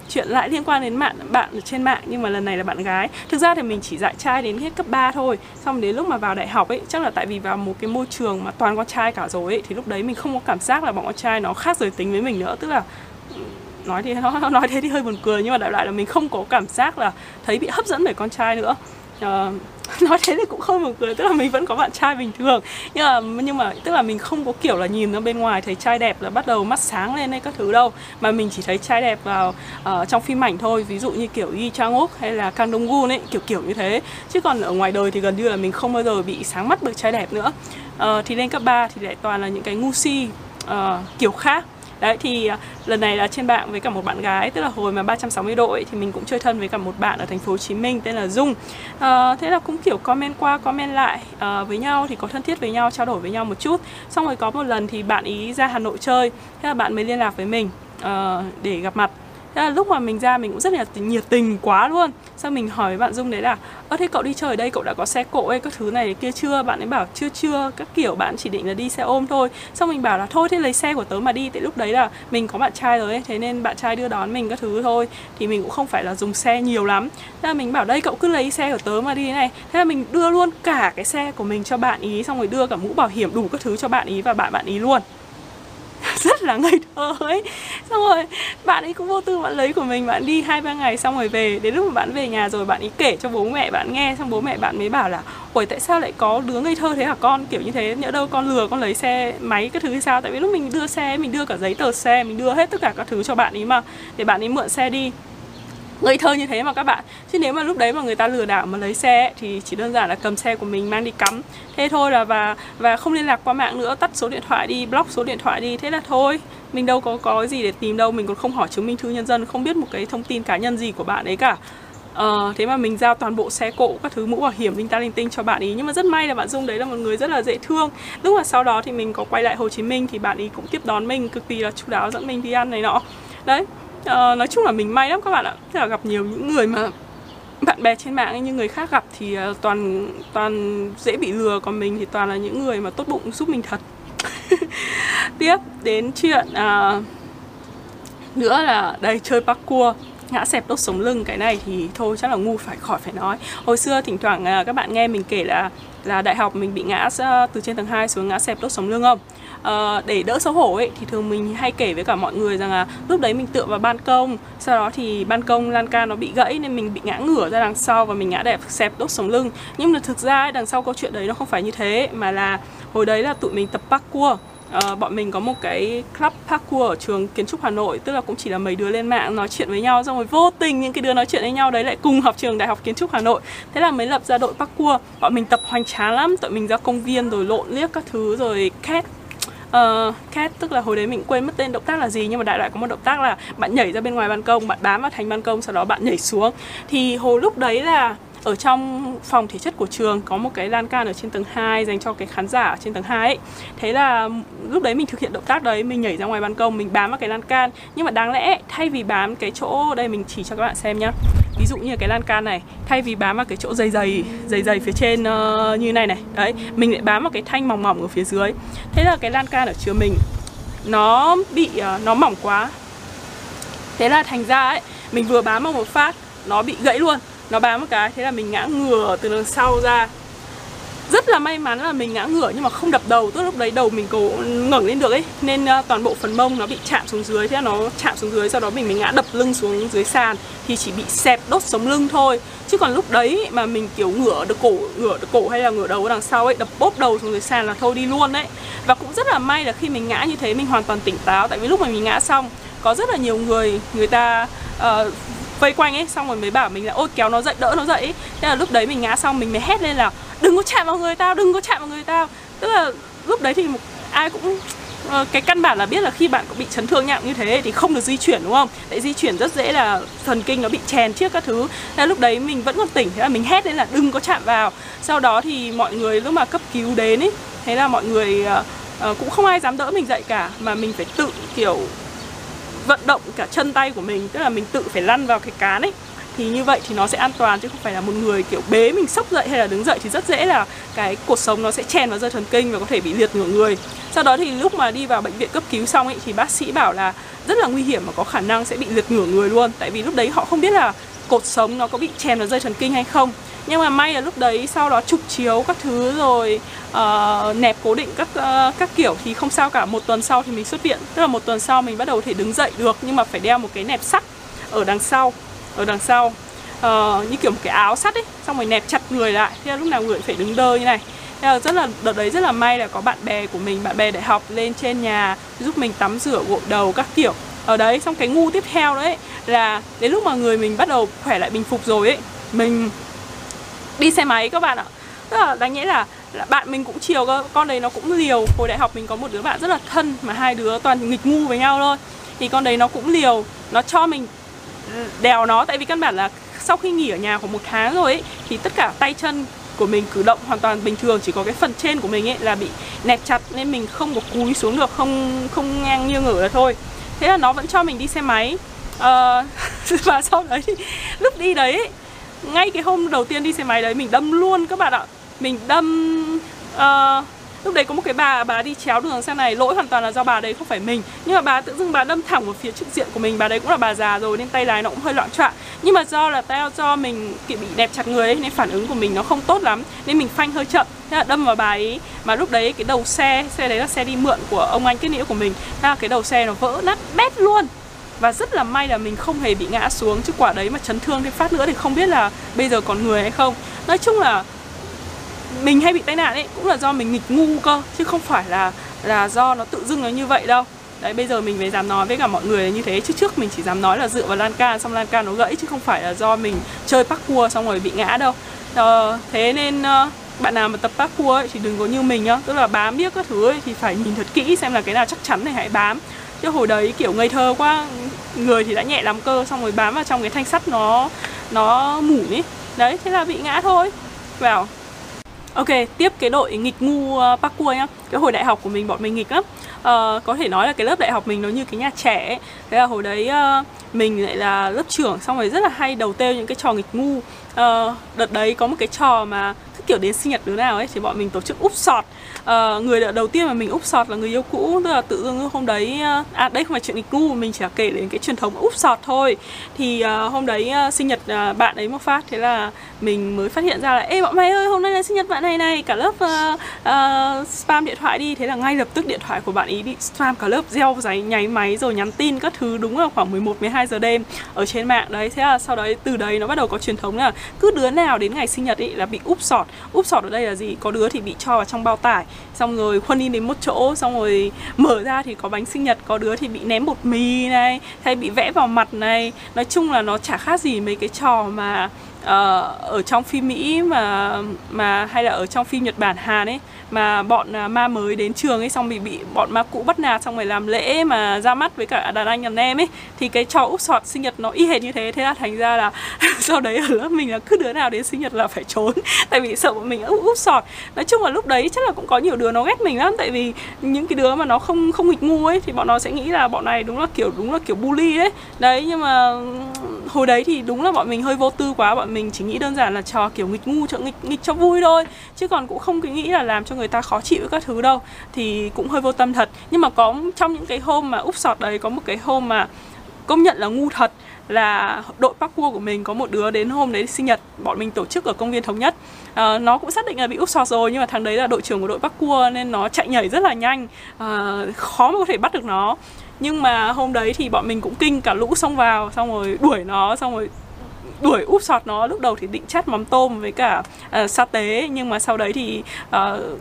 S1: chuyện lại liên quan đến bạn bạn ở trên mạng nhưng mà lần này là bạn gái. Thực ra thì mình chỉ dạy trai đến hết cấp 3 thôi xong đến lúc mà vào đại học ấy chắc là tại vì vào một cái môi trường mà toàn con trai cả rồi ấy thì lúc đấy mình không có cảm giác là bọn con trai nó khác giới tính với mình nữa. Tức là ừ, nói thì <laughs> nó nói thế thì hơi buồn cười nhưng mà đại loại là mình không có cảm giác là thấy bị hấp dẫn bởi con trai nữa. Uh, <laughs> nói thế thì cũng không buồn cười tức là mình vẫn có bạn trai bình thường. Nhưng mà nhưng mà tức là mình không có kiểu là nhìn ra bên ngoài thấy trai đẹp là bắt đầu mắt sáng lên hay các thứ đâu. Mà mình chỉ thấy trai đẹp vào uh, trong phim ảnh thôi ví dụ như kiểu Yi Chang Wook hay là Kang Dong Gun ấy kiểu kiểu như thế. Chứ còn ở ngoài đời thì gần như là mình không bao giờ bị sáng mắt bởi trai đẹp nữa. Uh, thì lên cấp 3 thì lại toàn là những cái ngu si uh, kiểu khác đấy thì à, lần này là trên bạn với cả một bạn gái tức là hồi mà 360 độ ấy, thì mình cũng chơi thân với cả một bạn ở thành phố Hồ Chí Minh tên là Dung. À, thế là cũng kiểu comment qua comment lại à, với nhau thì có thân thiết với nhau trao đổi với nhau một chút. Xong rồi có một lần thì bạn ý ra Hà Nội chơi thế là bạn mới liên lạc với mình uh, để gặp mặt. Thế là lúc mà mình ra mình cũng rất là nhiệt tình quá luôn. Sau mình hỏi với bạn Dung đấy là, Ơ, thế cậu đi chơi ở đây, cậu đã có xe cộ hay các thứ này kia chưa? Bạn ấy bảo, chưa chưa, Các kiểu, bạn chỉ định là đi xe ôm thôi. Xong mình bảo là, thôi thế lấy xe của tớ mà đi. Tại lúc đấy là mình có bạn trai rồi ấy, Thế nên bạn trai đưa đón mình các thứ thôi. Thì mình cũng không phải là dùng xe nhiều lắm. Thế là mình bảo, đây, cậu cứ lấy xe của tớ mà đi này. Thế là mình đưa luôn cả cái xe của mình cho bạn ý, Xong rồi đưa cả mũ bảo hiểm đủ các thứ cho bạn ý và bạn bạn ý luôn. <laughs> rất là ngây thơ ấy. Xong rồi, bạn ấy cũng vô tư bạn lấy của mình, bạn đi hai ba ngày xong rồi về. Đến lúc mà bạn về nhà rồi, bạn ấy kể cho bố mẹ bạn nghe. Xong bố mẹ bạn mới bảo là ôi tại sao lại có đứa ngây thơ thế hả con? Kiểu như thế, nhỡ đâu con lừa, con lấy xe máy cái thứ hay sao? Tại vì lúc mình đưa xe, mình đưa cả giấy tờ xe, mình đưa hết tất cả các thứ cho bạn ấy mà. Để bạn ấy mượn xe đi ngây thơ như thế mà các bạn. Chứ nếu mà lúc đấy mà người ta lừa đảo mà lấy xe thì chỉ đơn giản là cầm xe của mình mang đi cắm. Thế thôi là và và không liên lạc qua mạng nữa tắt số điện thoại đi block số điện thoại đi. Thế là thôi mình đâu có có gì để tìm đâu mình còn không hỏi chứng minh thư nhân dân không biết một cái thông tin cá nhân gì của bạn ấy cả. Ờ, thế mà mình giao toàn bộ xe cộ các thứ mũ bảo hiểm linh ta linh tinh cho bạn ý. Nhưng mà rất may là bạn dung đấy là một người rất là dễ thương. Lúc mà sau đó thì mình có quay lại hồ chí minh thì bạn ý cũng tiếp đón mình cực kỳ là chu đáo dẫn mình đi ăn này nọ. Đấy uh, nói chung là mình may lắm các bạn ạ. Tức là gặp nhiều những người mà bạn bè trên mạng như người khác gặp thì uh, toàn toàn dễ bị lừa. Còn mình thì toàn là những người mà tốt bụng giúp mình thật. <laughs> Tiếp đến chuyện uh, nữa là đây chơi parkour ngã xẹp đốt sống lưng cái này thì thôi chắc là ngu phải khỏi phải nói. Hồi xưa thỉnh thoảng uh, các bạn nghe mình kể là là đại học mình bị ngã à, từ trên tầng 2 xuống ngã xẹp đốt sống lưng không? Uh, để đỡ xấu hổ ấy thì thường mình hay kể với cả mọi người rằng là lúc đấy mình tựa vào ban công sau đó thì ban công lan can nó bị gãy nên mình bị ngã ngửa ra đằng sau và mình ngã đẹp xẹp đốt sống lưng. Nhưng mà thực ra ấy, đằng sau câu chuyện đấy nó không phải như thế mà là hồi đấy là tụi mình tập parkour. Uh, bọn mình có một cái club parkour ở trường kiến trúc Hà Nội tức là cũng chỉ là mấy đứa lên mạng nói chuyện với nhau xong rồi vô tình những cái đứa nói chuyện với nhau đấy lại cùng học trường đại học kiến trúc Hà Nội. Thế là mới lập ra đội parkour. Bọn mình tập hoành tráng lắm tụi mình ra công viên rồi lộn liếc các thứ rồi két Ờ, uh, cat tức là hồi đấy mình quên mất tên động tác là gì nhưng mà đại loại có một động tác là bạn nhảy ra bên ngoài ban công bạn bám vào thành ban công sau đó bạn nhảy xuống. Thì hồi lúc đấy là ở trong phòng thể chất của trường có một cái lan can ở trên tầng 2 dành cho cái khán giả ở trên tầng 2 ấy. Thế là lúc đấy mình thực hiện động tác đấy, mình nhảy ra ngoài ban công, mình bám vào cái lan can. Nhưng mà đáng lẽ thay vì bám cái chỗ đây mình chỉ cho các bạn xem nhá. Ví dụ như cái lan can này, thay vì bám vào cái chỗ dày dày dày dày phía trên uh, như này này. Đấy, mình lại bám vào cái thanh mỏng mỏng ở phía dưới. Thế là cái lan can ở trường mình nó bị uh, nó mỏng quá. Thế là thành ra ấy, mình vừa bám vào một phát nó bị gãy luôn nó bám một cái thế là mình ngã ngửa từ đằng sau ra. Rất là may mắn là mình ngã ngửa nhưng mà không đập đầu tức lúc đấy đầu mình cố ngẩng lên được ấy nên uh, toàn bộ phần mông nó bị chạm xuống dưới thế là nó chạm xuống dưới sau đó mình mới ngã đập lưng xuống dưới sàn thì chỉ bị xẹp đốt sống lưng thôi. Chứ còn lúc đấy mà mình kiểu ngửa được cổ ngửa được cổ hay là ngửa đầu đằng sau ấy đập bốp đầu xuống dưới sàn là thôi đi luôn đấy. Và cũng rất là may là khi mình ngã như thế mình hoàn toàn tỉnh táo tại vì lúc mà mình ngã xong có rất là nhiều người người ta uh, vây quanh ấy xong rồi mới bảo mình là ôi kéo nó dậy đỡ nó dậy ấy. thế là lúc đấy mình ngã xong mình mới hét lên là đừng có chạm vào người tao đừng có chạm vào người tao. Tức là lúc đấy thì ai cũng ờ, cái căn bản là biết là khi bạn có bị chấn thương nặng như thế thì không được di chuyển đúng không? Tại di chuyển rất dễ là thần kinh nó bị chèn chiếc các thứ. Thế lúc đấy mình vẫn còn tỉnh thế là mình hét lên là đừng có chạm vào. Sau đó thì mọi người lúc mà cấp cứu đến ấy thế là mọi người uh, cũng không ai dám đỡ mình dậy cả mà mình phải tự kiểu vận động cả chân tay của mình, tức là mình tự phải lăn vào cái cán ấy, thì như vậy thì nó sẽ an toàn chứ không phải là một người kiểu bế mình sốc dậy hay là đứng dậy thì rất dễ là cái cuộc sống nó sẽ chèn vào dây thần kinh và có thể bị liệt nửa người. Sau đó thì lúc mà đi vào bệnh viện cấp cứu xong ấy, thì bác sĩ bảo là rất là nguy hiểm và có khả năng sẽ bị liệt nửa người luôn, tại vì lúc đấy họ không biết là cột sống nó có bị chèn vào dây thần kinh hay không nhưng mà may là lúc đấy sau đó chụp chiếu các thứ rồi uh, nẹp cố định các uh, các kiểu thì không sao cả. Một tuần sau thì mình xuất viện. Tức là một tuần sau mình bắt đầu thể đứng dậy được nhưng mà phải đeo một cái nẹp sắt ở đằng sau ở đằng sau. Uh, như kiểu một cái áo sắt ấy xong rồi nẹp chặt người lại. Thế là lúc nào người phải đứng đơ như này. Thế là rất là đợt đấy rất là may là có bạn bè của mình bạn bè đại học lên trên nhà giúp mình tắm rửa gội đầu các kiểu. Ở đấy xong cái ngu tiếp theo đấy là đến lúc mà người mình bắt đầu khỏe lại bình phục rồi ấy mình đi xe máy các bạn ạ. Tức là đáng nhẽ là, là bạn mình cũng chiều cơ con đấy nó cũng liều. Hồi đại học mình có một đứa bạn rất là thân mà hai đứa toàn nghịch ngu với nhau thôi. Thì con đấy nó cũng liều nó cho mình đèo nó. Tại vì căn bản là sau khi nghỉ ở nhà khoảng một tháng rồi ấy thì tất cả tay chân của mình cử động hoàn toàn bình thường. Chỉ có cái phần trên của mình ấy là bị nẹp chặt nên mình không có cúi xuống được không không ngang như ngửa thôi. Thế là nó vẫn cho mình đi xe máy. Uh, <laughs> và sau đấy thì lúc đi đấy ngay cái hôm đầu tiên đi xe máy đấy mình đâm luôn các bạn ạ. Mình đâm uh, lúc đấy có một cái bà bà đi chéo đường sang này lỗi hoàn toàn là do bà đấy không phải mình. Nhưng mà bà tự dưng bà đâm thẳng vào phía trực diện của mình bà đấy cũng là bà già rồi nên tay lái nó cũng hơi loạn trọn nhưng mà do là tao do mình bị đẹp chặt người ấy nên phản ứng của mình nó không tốt lắm nên mình phanh hơi chậm. Thế là đâm vào bà ấy mà lúc đấy cái đầu xe xe đấy là xe đi mượn của ông anh kết nghĩa của mình. Thế là cái đầu xe nó vỡ nát bét luôn và rất là may là mình không hề bị ngã xuống chứ quả đấy mà chấn thương thêm phát nữa thì không biết là bây giờ còn người hay không. Nói chung là mình hay bị tai nạn ấy cũng là do mình nghịch ngu cơ chứ không phải là là do nó tự dưng nó như vậy đâu. Đấy bây giờ mình mới dám nói với cả mọi người như thế chứ trước mình chỉ dám nói là dựa vào lan can xong lan can nó gãy chứ không phải là do mình chơi parkour xong rồi bị ngã đâu. Ờ, thế nên ờ, bạn nào mà tập parkour ấy thì đừng có như mình nhá. Tức là bám biết các thứ ấy thì phải nhìn thật kỹ xem là cái nào chắc chắn thì hãy bám. Chứ hồi đấy kiểu ngây thơ quá người thì đã nhẹ lắm cơ xong rồi bám vào trong cái thanh sắt nó nó mủn ấy đấy thế là bị ngã thôi. Vào. Ok, tiếp cái đội nghịch ngu ờ, parkour nhá. Cái hồi đại học của mình bọn mình nghịch lắm. Uh, Có thể nói là cái lớp đại học mình nó như cái nhà trẻ ấy. Thế là hồi đấy uh, mình lại là lớp trưởng Xong rồi rất là hay đầu têu những cái trò nghịch ngu. Uh, Đợt đấy có một cái trò mà cứ kiểu đến sinh nhật đứa nào ấy Thì bọn mình tổ chức úp sọt uh, người đầu tiên mà mình úp sọt là người yêu cũ tức là tự dưng hôm đấy uh, à đây không phải chuyện nghịch ngu mình chỉ là kể đến cái truyền thống úp sọt thôi. Thì uh, hôm đấy uh, sinh nhật uh, bạn ấy một phát thế là mình mới phát hiện ra là ê bọn mày ơi hôm nay là sinh nhật bạn này này cả lớp uh, uh, spam điện thoại đi. Thế là ngay lập tức điện thoại của bạn ý bị spam cả lớp gieo giấy nháy máy rồi nhắn tin các thứ đúng là khoảng 11 12 giờ đêm ở trên mạng. Đấy thế là sau đấy từ đấy nó bắt đầu có truyền thống là cứ đứa nào đến ngày sinh nhật ý là bị úp sọt. Úp sọt ở đây là gì? Có đứa thì bị cho vào trong bao tải xong rồi khuân đi đến một chỗ xong rồi mở ra thì có bánh sinh nhật có đứa thì bị ném bột mì này hay bị vẽ vào mặt này. Nói chung là nó chả khác gì mấy cái trò mà uh, ở trong phim Mỹ mà mà hay là ở trong phim Nhật Bản Hàn ấy mà bọn à, ma mới đến trường ấy xong bị bị bọn ma cũ bắt nạt xong rồi làm lễ mà ra mắt với cả đàn anh đàn em ấy thì cái trò úp sọt sinh nhật nó y hệt như thế. Thế là thành ra là <laughs> sau đấy ở lớp mình là cứ đứa nào đến sinh nhật là phải trốn <laughs> tại vì sợ bọn mình úp, úp sọt. Nói chung là lúc đấy chắc là cũng có nhiều đứa nó ghét mình lắm tại vì những cái đứa mà nó không không nghịch ngu ấy thì bọn nó sẽ nghĩ là bọn này đúng là kiểu đúng là kiểu bully đấy đấy nhưng mà hồi đấy thì đúng là bọn mình hơi vô tư quá bọn mình chỉ nghĩ đơn giản là trò kiểu nghịch ngu cho nghịch nghịch cho vui thôi chứ còn cũng không nghĩ là làm cho người người ta khó chịu với các thứ đâu thì cũng hơi vô tâm thật. Nhưng mà có trong những cái hôm mà úp sọt đấy có một cái hôm mà công nhận là ngu thật là đội parkour của mình có một đứa đến hôm đấy sinh nhật bọn mình tổ chức ở công viên thống nhất. À, nó cũng xác định là bị úp sọt rồi nhưng mà thằng đấy là đội trưởng của đội parkour nên nó chạy nhảy rất là nhanh. À, khó mà có thể bắt được nó. Nhưng mà hôm đấy thì bọn mình cũng kinh cả lũ xông vào xong rồi đuổi nó xong rồi đuổi úp sọt nó lúc đầu thì định chắt mắm tôm với cả uh, sa tế nhưng mà sau đấy thì uh,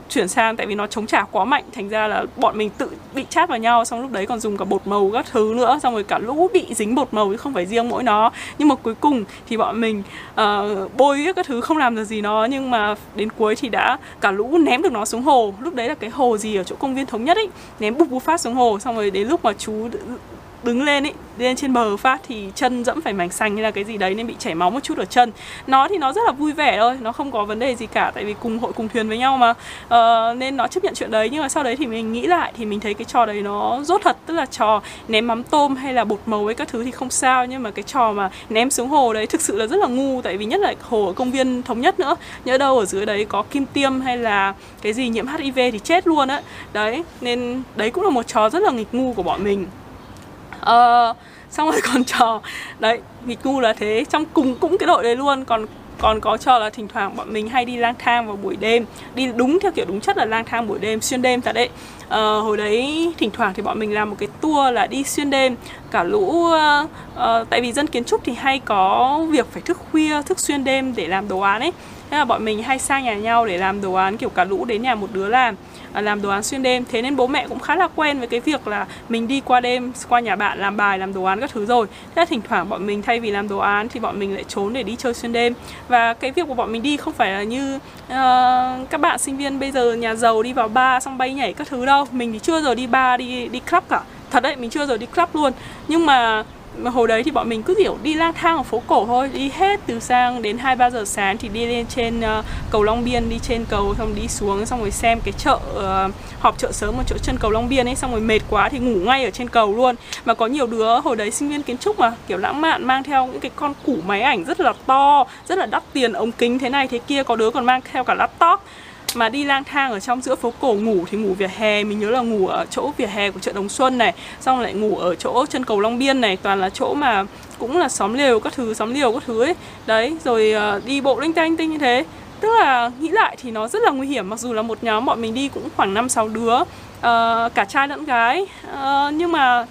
S1: chuyển sang tại vì nó chống trả quá mạnh thành ra là bọn mình tự bị chát vào nhau xong lúc đấy còn dùng cả bột màu các thứ nữa xong rồi cả lũ bị dính bột màu chứ không phải riêng mỗi nó. Nhưng mà cuối cùng thì bọn mình uh, bôi các thứ không làm được gì nó nhưng mà đến cuối thì đã cả lũ ném được nó xuống hồ. Lúc đấy là cái hồ gì ở chỗ công viên thống nhất ấy ném bụp bụp phát xuống hồ xong rồi đến lúc mà chú đứng lên ấy lên trên bờ phát thì chân dẫm phải mảnh xanh hay là cái gì đấy nên bị chảy máu một chút ở chân. Nó thì nó rất là vui vẻ thôi nó không có vấn đề gì cả tại vì cùng hội cùng thuyền với nhau mà. Uh, nên nó chấp nhận chuyện đấy nhưng mà sau đấy thì mình nghĩ lại thì mình thấy cái trò đấy nó rốt thật tức là trò ném mắm tôm hay là bột màu ấy các thứ thì không sao nhưng mà cái trò mà ném xuống hồ đấy thực sự là rất là ngu tại vì nhất là hồ ở công viên thống nhất nữa nhớ đâu ở dưới đấy có kim tiêm hay là cái gì nhiễm hiv thì chết luôn á. Đấy nên đấy cũng là một trò rất là nghịch ngu của bọn mình. Ờ, xong rồi <laughs> còn trò. Đấy nghịch ngu là thế. Trong cùng cũng cái đội đấy luôn. Còn còn có trò là thỉnh thoảng bọn mình hay đi lang thang vào buổi đêm. Đi đúng theo kiểu đúng chất là lang thang buổi đêm xuyên đêm thật đấy. Uh, hồi đấy thỉnh thoảng thì bọn mình làm một cái tour là đi xuyên đêm. Cả lũ uh, uh, tại vì dân kiến trúc thì hay có việc phải thức khuya thức xuyên đêm để làm đồ án ấy. Thế là bọn mình hay sang nhà nhau để làm đồ án kiểu cả lũ đến nhà một đứa làm. À, làm đồ án xuyên đêm. Thế nên bố mẹ cũng khá là quen với cái việc là mình đi qua đêm qua nhà bạn làm bài làm đồ án các thứ rồi. Thế là thỉnh thoảng bọn mình thay vì làm đồ án thì bọn mình lại trốn để đi chơi xuyên đêm. Và cái việc của bọn mình đi không phải là như uh, các bạn sinh viên bây giờ nhà giàu đi vào bar xong bay nhảy các thứ đâu. Mình thì chưa giờ đi bar đi đi club cả. Thật đấy mình chưa giờ đi club luôn. Nhưng mà mà hồi đấy thì bọn mình cứ kiểu đi lang thang ở phố cổ thôi đi hết từ sang đến hai ba giờ sáng thì đi lên trên uh, cầu Long Biên đi trên cầu xong đi xuống xong rồi xem cái chợ uh, họp chợ sớm ở chỗ chân cầu Long Biên ấy xong rồi mệt quá thì ngủ ngay ở trên cầu luôn. Mà có nhiều đứa hồi đấy sinh viên kiến trúc mà kiểu lãng mạn mang theo những cái con củ máy ảnh rất là to rất là đắt tiền ống kính thế này thế kia có đứa còn mang theo cả laptop mà đi lang thang ở trong giữa phố cổ ngủ thì ngủ vỉa hè. Mình nhớ là ngủ ở chỗ vỉa hè của chợ Đồng Xuân này xong lại ngủ ở chỗ chân cầu Long Biên này. Toàn là chỗ mà cũng là xóm liều các thứ xóm liều các thứ ấy. Đấy rồi ờ, đi bộ linh tinh tinh như thế. Tức là nghĩ lại thì nó rất là nguy hiểm. Mặc dù là một nhóm bọn mình đi cũng khoảng năm sáu đứa uh, cả trai lẫn gái. Uh, nhưng mà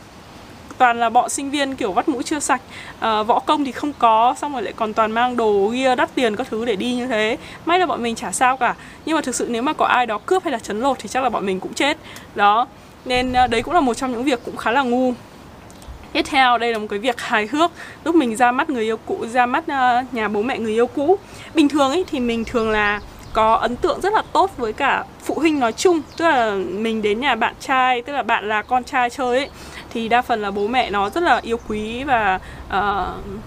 S1: toàn là bọn sinh viên kiểu vắt mũi chưa sạch. À, võ công thì không có xong rồi lại còn toàn mang đồ gear đắt tiền các thứ để đi như thế. May là bọn mình chả sao cả. Nhưng mà thực sự nếu mà có ai đó cướp hay là chấn lột thì chắc là bọn mình cũng chết. Đó. Nên à, đấy cũng là một trong những việc cũng khá là ngu. Tiếp theo đây là một cái việc hài hước. Lúc mình ra mắt người yêu cũ, ra mắt uh, nhà bố mẹ người yêu cũ. Bình thường ấy thì mình thường là có ấn tượng rất là tốt với cả phụ huynh nói chung. Tức là mình đến nhà bạn trai, tức là bạn là con trai chơi ấy thì đa phần là bố mẹ nó rất là yêu quý và uh,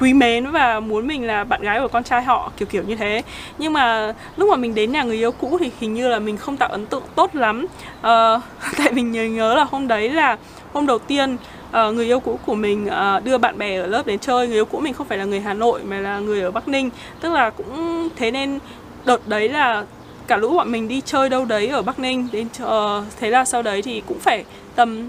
S1: quý mến và muốn mình là bạn gái của con trai họ kiểu kiểu như thế. Nhưng mà lúc mà mình đến nhà người yêu cũ thì hình như là mình không tạo ấn tượng tốt lắm. Uh, <laughs> tại mình nhớ nhớ là hôm đấy là hôm đầu tiên uh, người yêu cũ của mình uh, đưa bạn bè ở lớp đến chơi. Người yêu cũ mình không phải là người hà nội mà là người ở bắc ninh. Tức là cũng thế nên đợt đấy là cả lũ bọn mình đi chơi đâu đấy ở bắc ninh đến uh, thế là sau đấy thì cũng phải tầm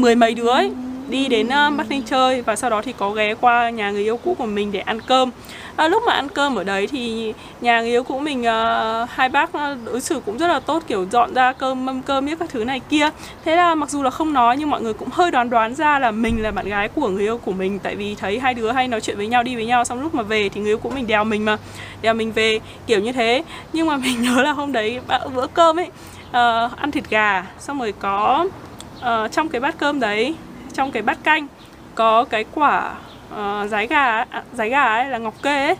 S1: mười mấy đứa ấy đi đến uh, Bắc Ninh chơi và sau đó thì có ghé qua nhà người yêu cũ của mình để ăn cơm. À, lúc mà ăn cơm ở đấy thì nhà người yêu cũ mình uh, hai bác đối xử cũng rất là tốt kiểu dọn ra cơm mâm cơm biết các thứ này kia. Thế là mặc dù là không nói nhưng mọi người cũng hơi đoán đoán ra là mình là bạn gái của người yêu của mình tại vì thấy hai đứa hay nói chuyện với nhau đi với nhau xong lúc mà về thì người yêu cũ mình đèo mình mà đèo mình về kiểu như thế. Nhưng mà mình <laughs> nhớ là hôm đấy bữa cơm ấy uh, ăn thịt gà xong rồi có uh, trong cái bát cơm đấy trong cái bát canh có cái quả uh, gà à, giái gà ấy là ngọc kê ấy.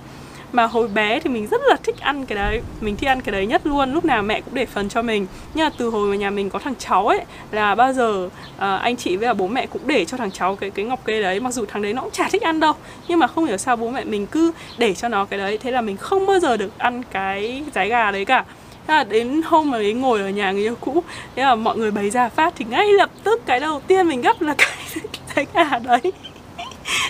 S1: Mà hồi bé thì mình rất là thích ăn cái đấy mình thích ăn cái đấy nhất luôn lúc nào mẹ cũng để phần cho mình. Nhưng mà từ hồi mà nhà mình có thằng cháu ấy là bao giờ uh, anh chị với bố mẹ cũng để cho thằng cháu cái cái ngọc kê đấy. Mặc dù thằng đấy nó cũng chả thích ăn đâu nhưng mà không hiểu sao bố mẹ mình cứ để cho nó cái đấy. Thế là mình không bao giờ được ăn cái giái gà đấy cả. Thế là đến hôm mà ấy ngồi ở nhà người yêu cũ. Thế là mọi người bày ra phát thì ngay lập tức cái đầu tiên mình gấp là <laughs> cái cái gà đấy.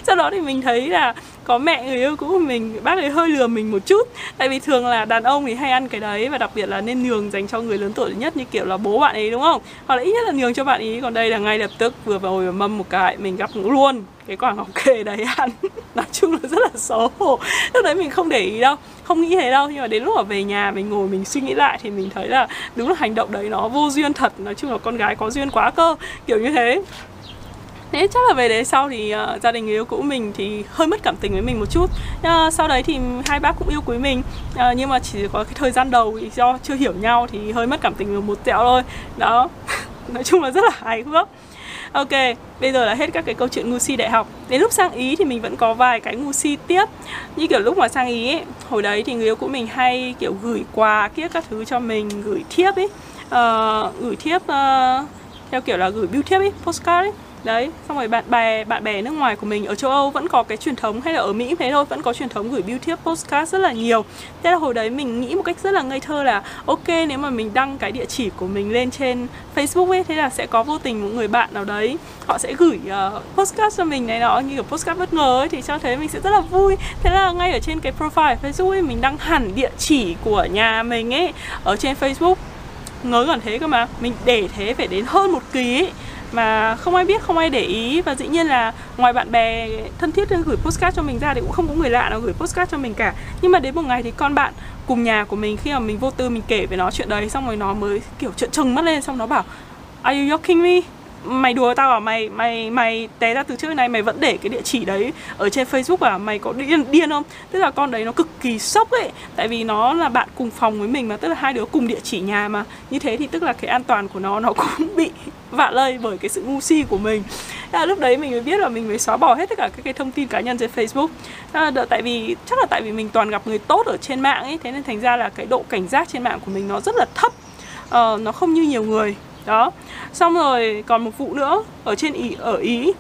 S1: Sau đó thì mình thấy là có mẹ người yêu cũ của mình, bác ấy hơi lừa mình một chút. Tại vì thường là đàn ông thì hay ăn cái đấy và đặc biệt là nên nhường dành cho người lớn tuổi nhất như kiểu là bố bạn ấy, đúng không? Hoặc là ít nhất là nhường cho bạn ấy. Còn đây là ngay lập tức vừa vào hồi mâm một cái, mình gắp luôn. Cái quả ngọc kề đấy ăn. <laughs> Nói chung là rất là xấu hổ. Lúc đấy mình không để ý đâu, không nghĩ thế đâu. Nhưng mà đến lúc ở về nhà, mình ngồi, mình suy nghĩ lại thì mình thấy là đúng là hành động đấy nó vô duyên thật. Nói chung là con gái có duyên quá cơ. Kiểu như thế thế chắc là về đấy sau thì uh, gia đình người yêu cũ mình thì hơi mất cảm tình với mình một chút. Uh, sau đấy thì hai bác cũng yêu quý mình. Uh, nhưng mà chỉ có cái thời gian đầu thì do chưa hiểu nhau thì hơi mất cảm tình một tẹo thôi. Đó. <laughs> Nói chung là rất là hài hước. Ok, bây giờ là hết các cái câu chuyện ngu si đại học. Đến lúc sang Ý thì mình vẫn có vài cái ngu si tiếp. Như kiểu lúc mà sang Ý ấy, Hồi đấy thì người yêu của mình hay kiểu gửi quà kiếp các thứ cho mình Gửi thiếp ấy. Uh, Gửi thiếp uh, theo kiểu là gửi bưu thiếp ấy, postcard ấy đấy xong rồi bạn bè bạn bè nước ngoài của mình ở châu âu vẫn có cái truyền thống hay là ở mỹ thế thôi vẫn có truyền thống gửi bill thiếp postcard rất là nhiều. Thế là hồi đấy mình nghĩ một cách rất là ngây thơ là ok nếu mà mình đăng cái địa chỉ của mình lên trên facebook ấy thế là sẽ có vô tình một người bạn nào đấy họ sẽ gửi uh, postcard cho mình này nọ như kiểu postcard bất ngờ ấy thì cho thế mình sẽ rất là vui. Thế là ngay ở trên cái profile facebook ấy mình đăng hẳn địa chỉ của nhà mình ấy ở trên facebook. Ngớ gần thế cơ mà mình để thế phải đến hơn một kỳ ấy mà không ai biết, không ai để ý. Và dĩ nhiên là ngoài bạn bè thân thiết gửi postcard cho mình ra thì cũng không có người lạ nào gửi postcard cho mình cả. Nhưng mà đến một ngày thì con bạn cùng nhà của mình, khi mà mình vô tư mình kể về nó chuyện đấy, xong rồi nó mới kiểu trợn trừng mắt lên, xong nó bảo, are you joking me? Mày đùa tao à? Mày mày mày té ra từ trước này mày vẫn để cái địa chỉ đấy ở trên Facebook à? Mày có điên điên không? Tức là con đấy nó cực kỳ sốc ấy. Tại vì nó là bạn cùng phòng với mình mà tức là hai đứa cùng địa chỉ nhà mà. Như thế thì tức là cái an toàn của nó nó <laughs> cũng bị vạ lây bởi cái sự ngu si của mình. À, lúc đấy mình mới biết là mình mới xóa bỏ hết tất cả các cái thông tin cá nhân trên Facebook. À, đợi, tại vì chắc là tại vì mình toàn gặp người tốt ở trên mạng ấy thế nên thành ra là cái độ cảnh giác trên mạng của mình nó rất là thấp. Uh, nó không như nhiều người đó. Xong rồi còn một vụ nữa ở trên ý, ở ý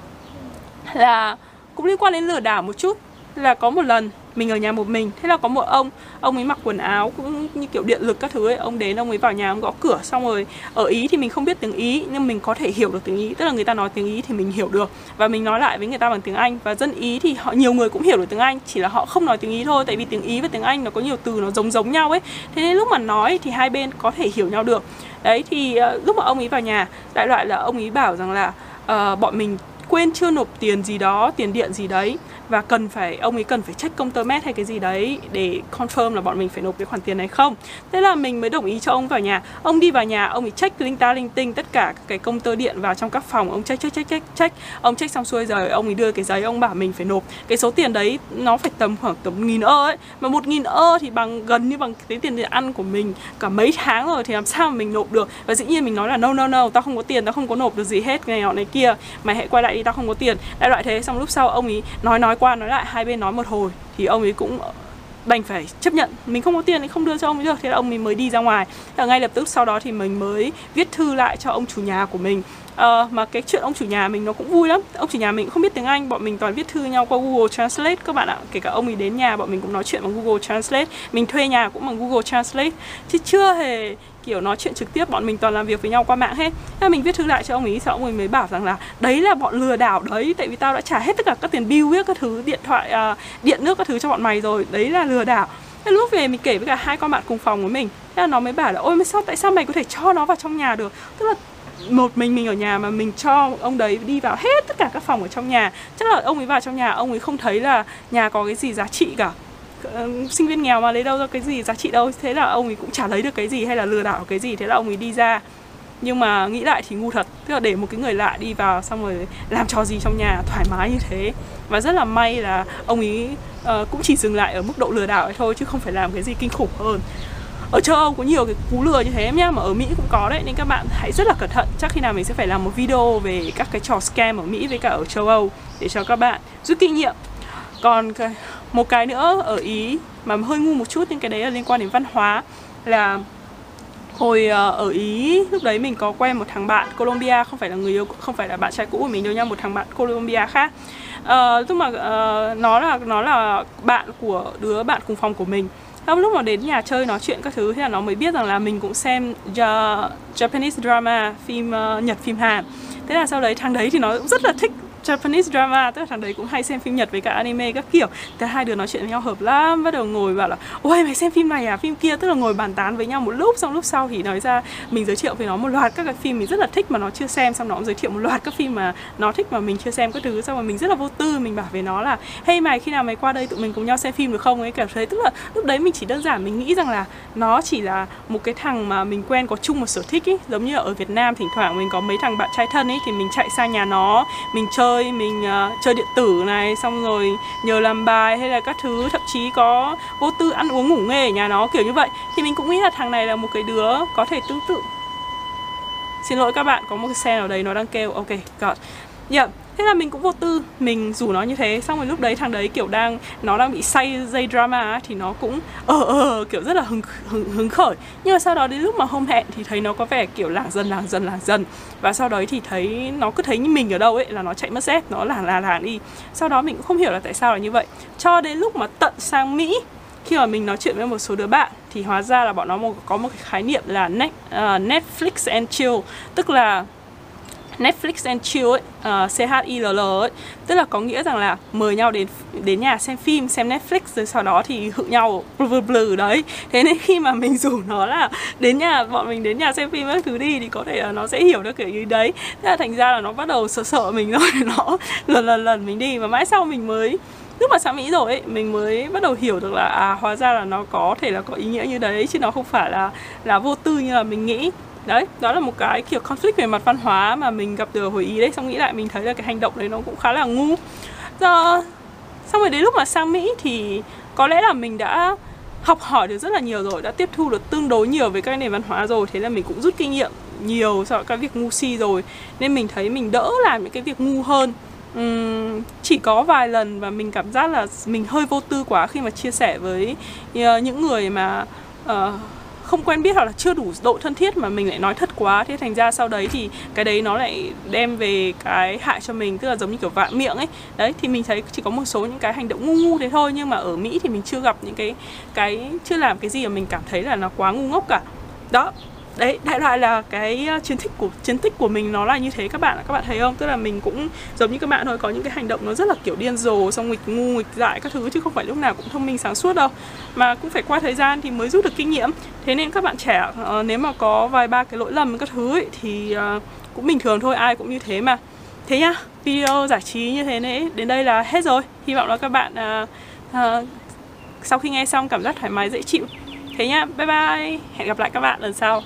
S1: là cũng liên quan đến lừa đảo một chút, là có một lần mình ở nhà một mình. Thế là có một ông ông ấy mặc quần áo cũng như kiểu điện lực các thứ ấy. Ông đến ông ấy vào nhà ông gõ cửa xong rồi ở ý thì mình không biết tiếng ý nhưng mình có thể hiểu được tiếng ý. Tức là người ta nói tiếng ý thì mình hiểu được. Và mình nói lại với người ta bằng tiếng anh. Và dân ý thì họ nhiều người cũng hiểu được tiếng anh chỉ là họ không nói tiếng ý thôi. Tại vì tiếng ý và tiếng anh nó có nhiều từ nó giống giống nhau ấy. Thế nên lúc mà nói thì hai bên có thể hiểu nhau được. Đấy thì uh, lúc mà ông ấy vào nhà đại loại là ông ấy bảo rằng là uh, bọn mình quên chưa nộp tiền gì đó tiền điện gì đấy và cần phải, ông ấy cần phải check công tơ mét hay cái gì đấy để confirm là bọn mình phải nộp cái khoản tiền này không? Thế là mình mới đồng ý cho ông vào nhà. Ông đi vào nhà, ông ấy check linh ta linh tinh, tất cả cái công tơ điện vào trong các phòng. Ông check check check check check. Ông check xong xuôi rồi ông ấy đưa cái giấy, ông bảo mình phải nộp. Cái số tiền đấy nó phải tầm khoảng tầm nghìn ơ ấy. Mà một nghìn ơ thì bằng, gần như bằng cái tiền điện ăn của mình cả mấy tháng rồi thì làm sao mà mình nộp được? Và dĩ nhiên mình nói là, no no no, tao không có tiền, tao không có nộp được gì hết này nọ này kia. Mày hãy quay lại đi, tao không có tiền. Đại loại thế. Xong lúc sau ông ấy nói nói qua nói lại hai bên nói một hồi thì ông ấy cũng đành phải chấp nhận. Mình không có tiền thì không đưa cho ông ấy được thế là ông ấy mới đi ra ngoài. Và ngay lập tức sau đó thì mình mới viết thư lại cho ông chủ nhà của mình. À, mà cái chuyện ông chủ nhà mình nó cũng vui lắm. Ông chủ nhà mình không biết tiếng anh bọn mình toàn viết thư nhau qua google translate các bạn ạ. Kể cả ông ấy đến nhà bọn mình cũng nói chuyện bằng google translate. Mình thuê nhà cũng bằng google translate. Chứ chưa hề kiểu nói chuyện trực tiếp bọn mình toàn làm việc với nhau qua mạng hết. Nên mình viết thư lại cho ông ấy sau ông ấy mới bảo rằng là đấy là bọn lừa đảo đấy tại vì tao đã trả hết tất cả các tiền bill viết các thứ điện thoại uh, điện nước các thứ cho bọn mày rồi đấy là lừa đảo. Thế lúc về mình kể với cả hai con bạn cùng phòng với mình Thế là nó mới bảo là ôi mà sao tại sao mày có thể cho nó vào trong nhà được? Tức là một mình mình ở nhà mà mình cho ông đấy đi vào hết tất cả các phòng ở trong nhà. Chắc là ông ấy vào trong nhà ông ấy không thấy là nhà có cái gì giá trị cả uh, sinh viên nghèo mà lấy đâu ra cái gì giá trị đâu? Thế là ông ấy cũng chả lấy được cái gì hay là lừa đảo cái gì thế là ông ấy đi ra. Nhưng mà nghĩ lại thì ngu thật tức là để một cái người lạ đi vào xong rồi làm trò gì trong nhà thoải mái như thế. Và rất là may là ông ấy uh, cũng chỉ dừng lại ở mức độ lừa đảo ấy thôi chứ không phải làm cái gì kinh khủng hơn. Ở châu Âu có nhiều cái cú lừa như thế em nhá mà ở Mỹ cũng có đấy nên các bạn hãy rất là cẩn thận. Chắc khi nào mình sẽ phải làm một video về các cái trò scam ở Mỹ với cả ở châu Âu để cho các bạn rút kinh nghiệm. Còn cái, một cái nữa ở Ý mà hơi ngu một chút nhưng cái đấy là liên quan đến văn hóa là hồi ờ, ở ý lúc đấy mình có quen một thằng bạn Colombia không phải là người yêu không phải là bạn trai cũ của mình đâu nha một thằng bạn Colombia khác. Uh, lúc mà uh, nó là nó là bạn của đứa bạn cùng phòng của mình. Xong lúc mà đến nhà chơi nói chuyện các thứ thì là nó mới biết rằng là mình cũng xem Japanese drama, phim uh, Nhật, phim Hàn. Thế là sau đấy thằng đấy thì nó cũng rất là thích Japanese drama, tức là thằng đấy cũng hay xem phim Nhật với cả anime các kiểu. Thế hai đứa nói chuyện với nhau hợp lắm, bắt đầu ngồi bảo là, ôi, mày xem phim này à? Phim kia? Tức là ngồi bàn tán với nhau một lúc, xong lúc sau thì nói ra, mình giới thiệu với nó một loạt các cái phim mình rất là thích mà nó chưa xem, xong nó cũng giới thiệu một loạt các phim mà nó thích mà mình chưa xem các thứ. Xong rồi mình rất là vô tư, mình bảo với nó là, hey mày, khi nào mày qua đây tụi mình cùng nhau xem phim được không? Ấy kiểu thế. Tức là lúc đấy mình chỉ đơn giản mình nghĩ rằng là nó chỉ là một cái thằng mà mình quen có chung một sở thích ấy giống như ở Việt Nam, thỉnh thoảng mình có mấy thằng bạn trai thân ấy thì mình chạy sang nhà nó, mình chơi mình uh, chơi điện tử này xong rồi nhờ làm bài hay là các thứ thậm chí có vô tư ăn uống ngủ nghề ở nhà nó kiểu như vậy. Thì mình cũng nghĩ là thằng này là một cái đứa có thể tương tự. Xin lỗi các bạn có một cái xe ở đấy nó đang kêu. Ok god dạ. yeah thế là mình cũng vô tư mình rủ nó như thế xong rồi lúc đấy thằng đấy kiểu đang nó đang bị say dây drama thì nó cũng ờ ờ kiểu rất là hứng, hứng hứng khởi. Nhưng mà sau đó đến lúc mà hôm hẹn thì thấy nó có vẻ kiểu làng dần làng dần làng dần. Và sau đấy thì thấy nó cứ thấy như mình ở đâu ấy là nó chạy mất dép nó làng làng làng đi. Sau đó mình cũng không hiểu là tại sao là như vậy. Cho đến lúc mà tận sang mỹ khi mà mình nói chuyện với một số đứa bạn thì hóa ra là bọn nó có một cái khái niệm là net, uh, Netflix and chill. Tức là Netflix and Chill ấy, uh, C H I L L ấy, tức là có nghĩa rằng là mời nhau đến đến nhà xem phim, xem Netflix rồi sau đó thì hự nhau blur blur đấy. Thế nên khi mà mình <laughs> rủ nó là đến nhà bọn mình đến nhà xem phim các thứ đi thì có thể là nó sẽ hiểu được kiểu như đấy. Thế là thành ra là nó bắt đầu sợ sợ mình <laughs> rồi nó lần lần lần mình đi và mãi sau mình mới lúc mà sang Mỹ rồi ấy, mình mới bắt đầu hiểu được là à hóa ra là nó có thể là có ý nghĩa như đấy chứ nó không phải là là vô tư như là mình nghĩ đấy đó là một cái kiểu conflict về mặt văn hóa mà mình gặp được hồi ý đấy. Xong nghĩ lại mình thấy là cái hành động đấy nó cũng khá là ngu. Do xong rồi đến lúc mà sang mỹ thì có lẽ là mình đã học hỏi được rất là nhiều rồi đã tiếp thu được tương đối nhiều về các nền văn hóa rồi. Thế là mình cũng rút kinh nghiệm nhiều sau các cái việc ngu si rồi. Nên mình thấy mình đỡ làm những cái việc ngu hơn. Uhm, chỉ có vài lần và mình cảm giác là mình hơi vô tư quá khi mà chia sẻ với uh, những người mà uh, không quen biết hoặc là chưa đủ độ thân thiết mà mình lại nói thật quá. Thế thành ra sau đấy thì cái đấy nó lại đem về cái hại cho mình, tức là giống như kiểu vạn miệng ấy. Đấy, thì mình thấy chỉ có một số những cái hành động ngu ngu thế thôi, nhưng mà ở mỹ thì mình chưa gặp những cái cái, chưa làm cái gì mà mình cảm thấy là nó quá ngu ngốc cả. Đó đấy đại loại là cái ờ, chiến tích của chiến tích của mình nó là như thế các bạn các bạn thấy không? Tức là mình cũng giống như các bạn thôi có những cái hành động nó rất là kiểu điên rồ xong nghịch ngu nghịch dại các thứ chứ không phải lúc nào cũng thông minh sáng suốt đâu. Mà cũng phải qua thời gian thì mới rút được kinh nghiệm. Thế nên các bạn trẻ uh, nếu mà có vài ba cái lỗi lầm các thứ ấy, thì uh, cũng bình thường thôi ai cũng như thế mà. Thế nhá video giải trí như thế này đến đây là hết rồi. Hy vọng là các bạn uh, uh, sau khi nghe xong cảm giác thoải mái dễ chịu. Thế nhá bye bye. Hẹn gặp lại các bạn lần sau.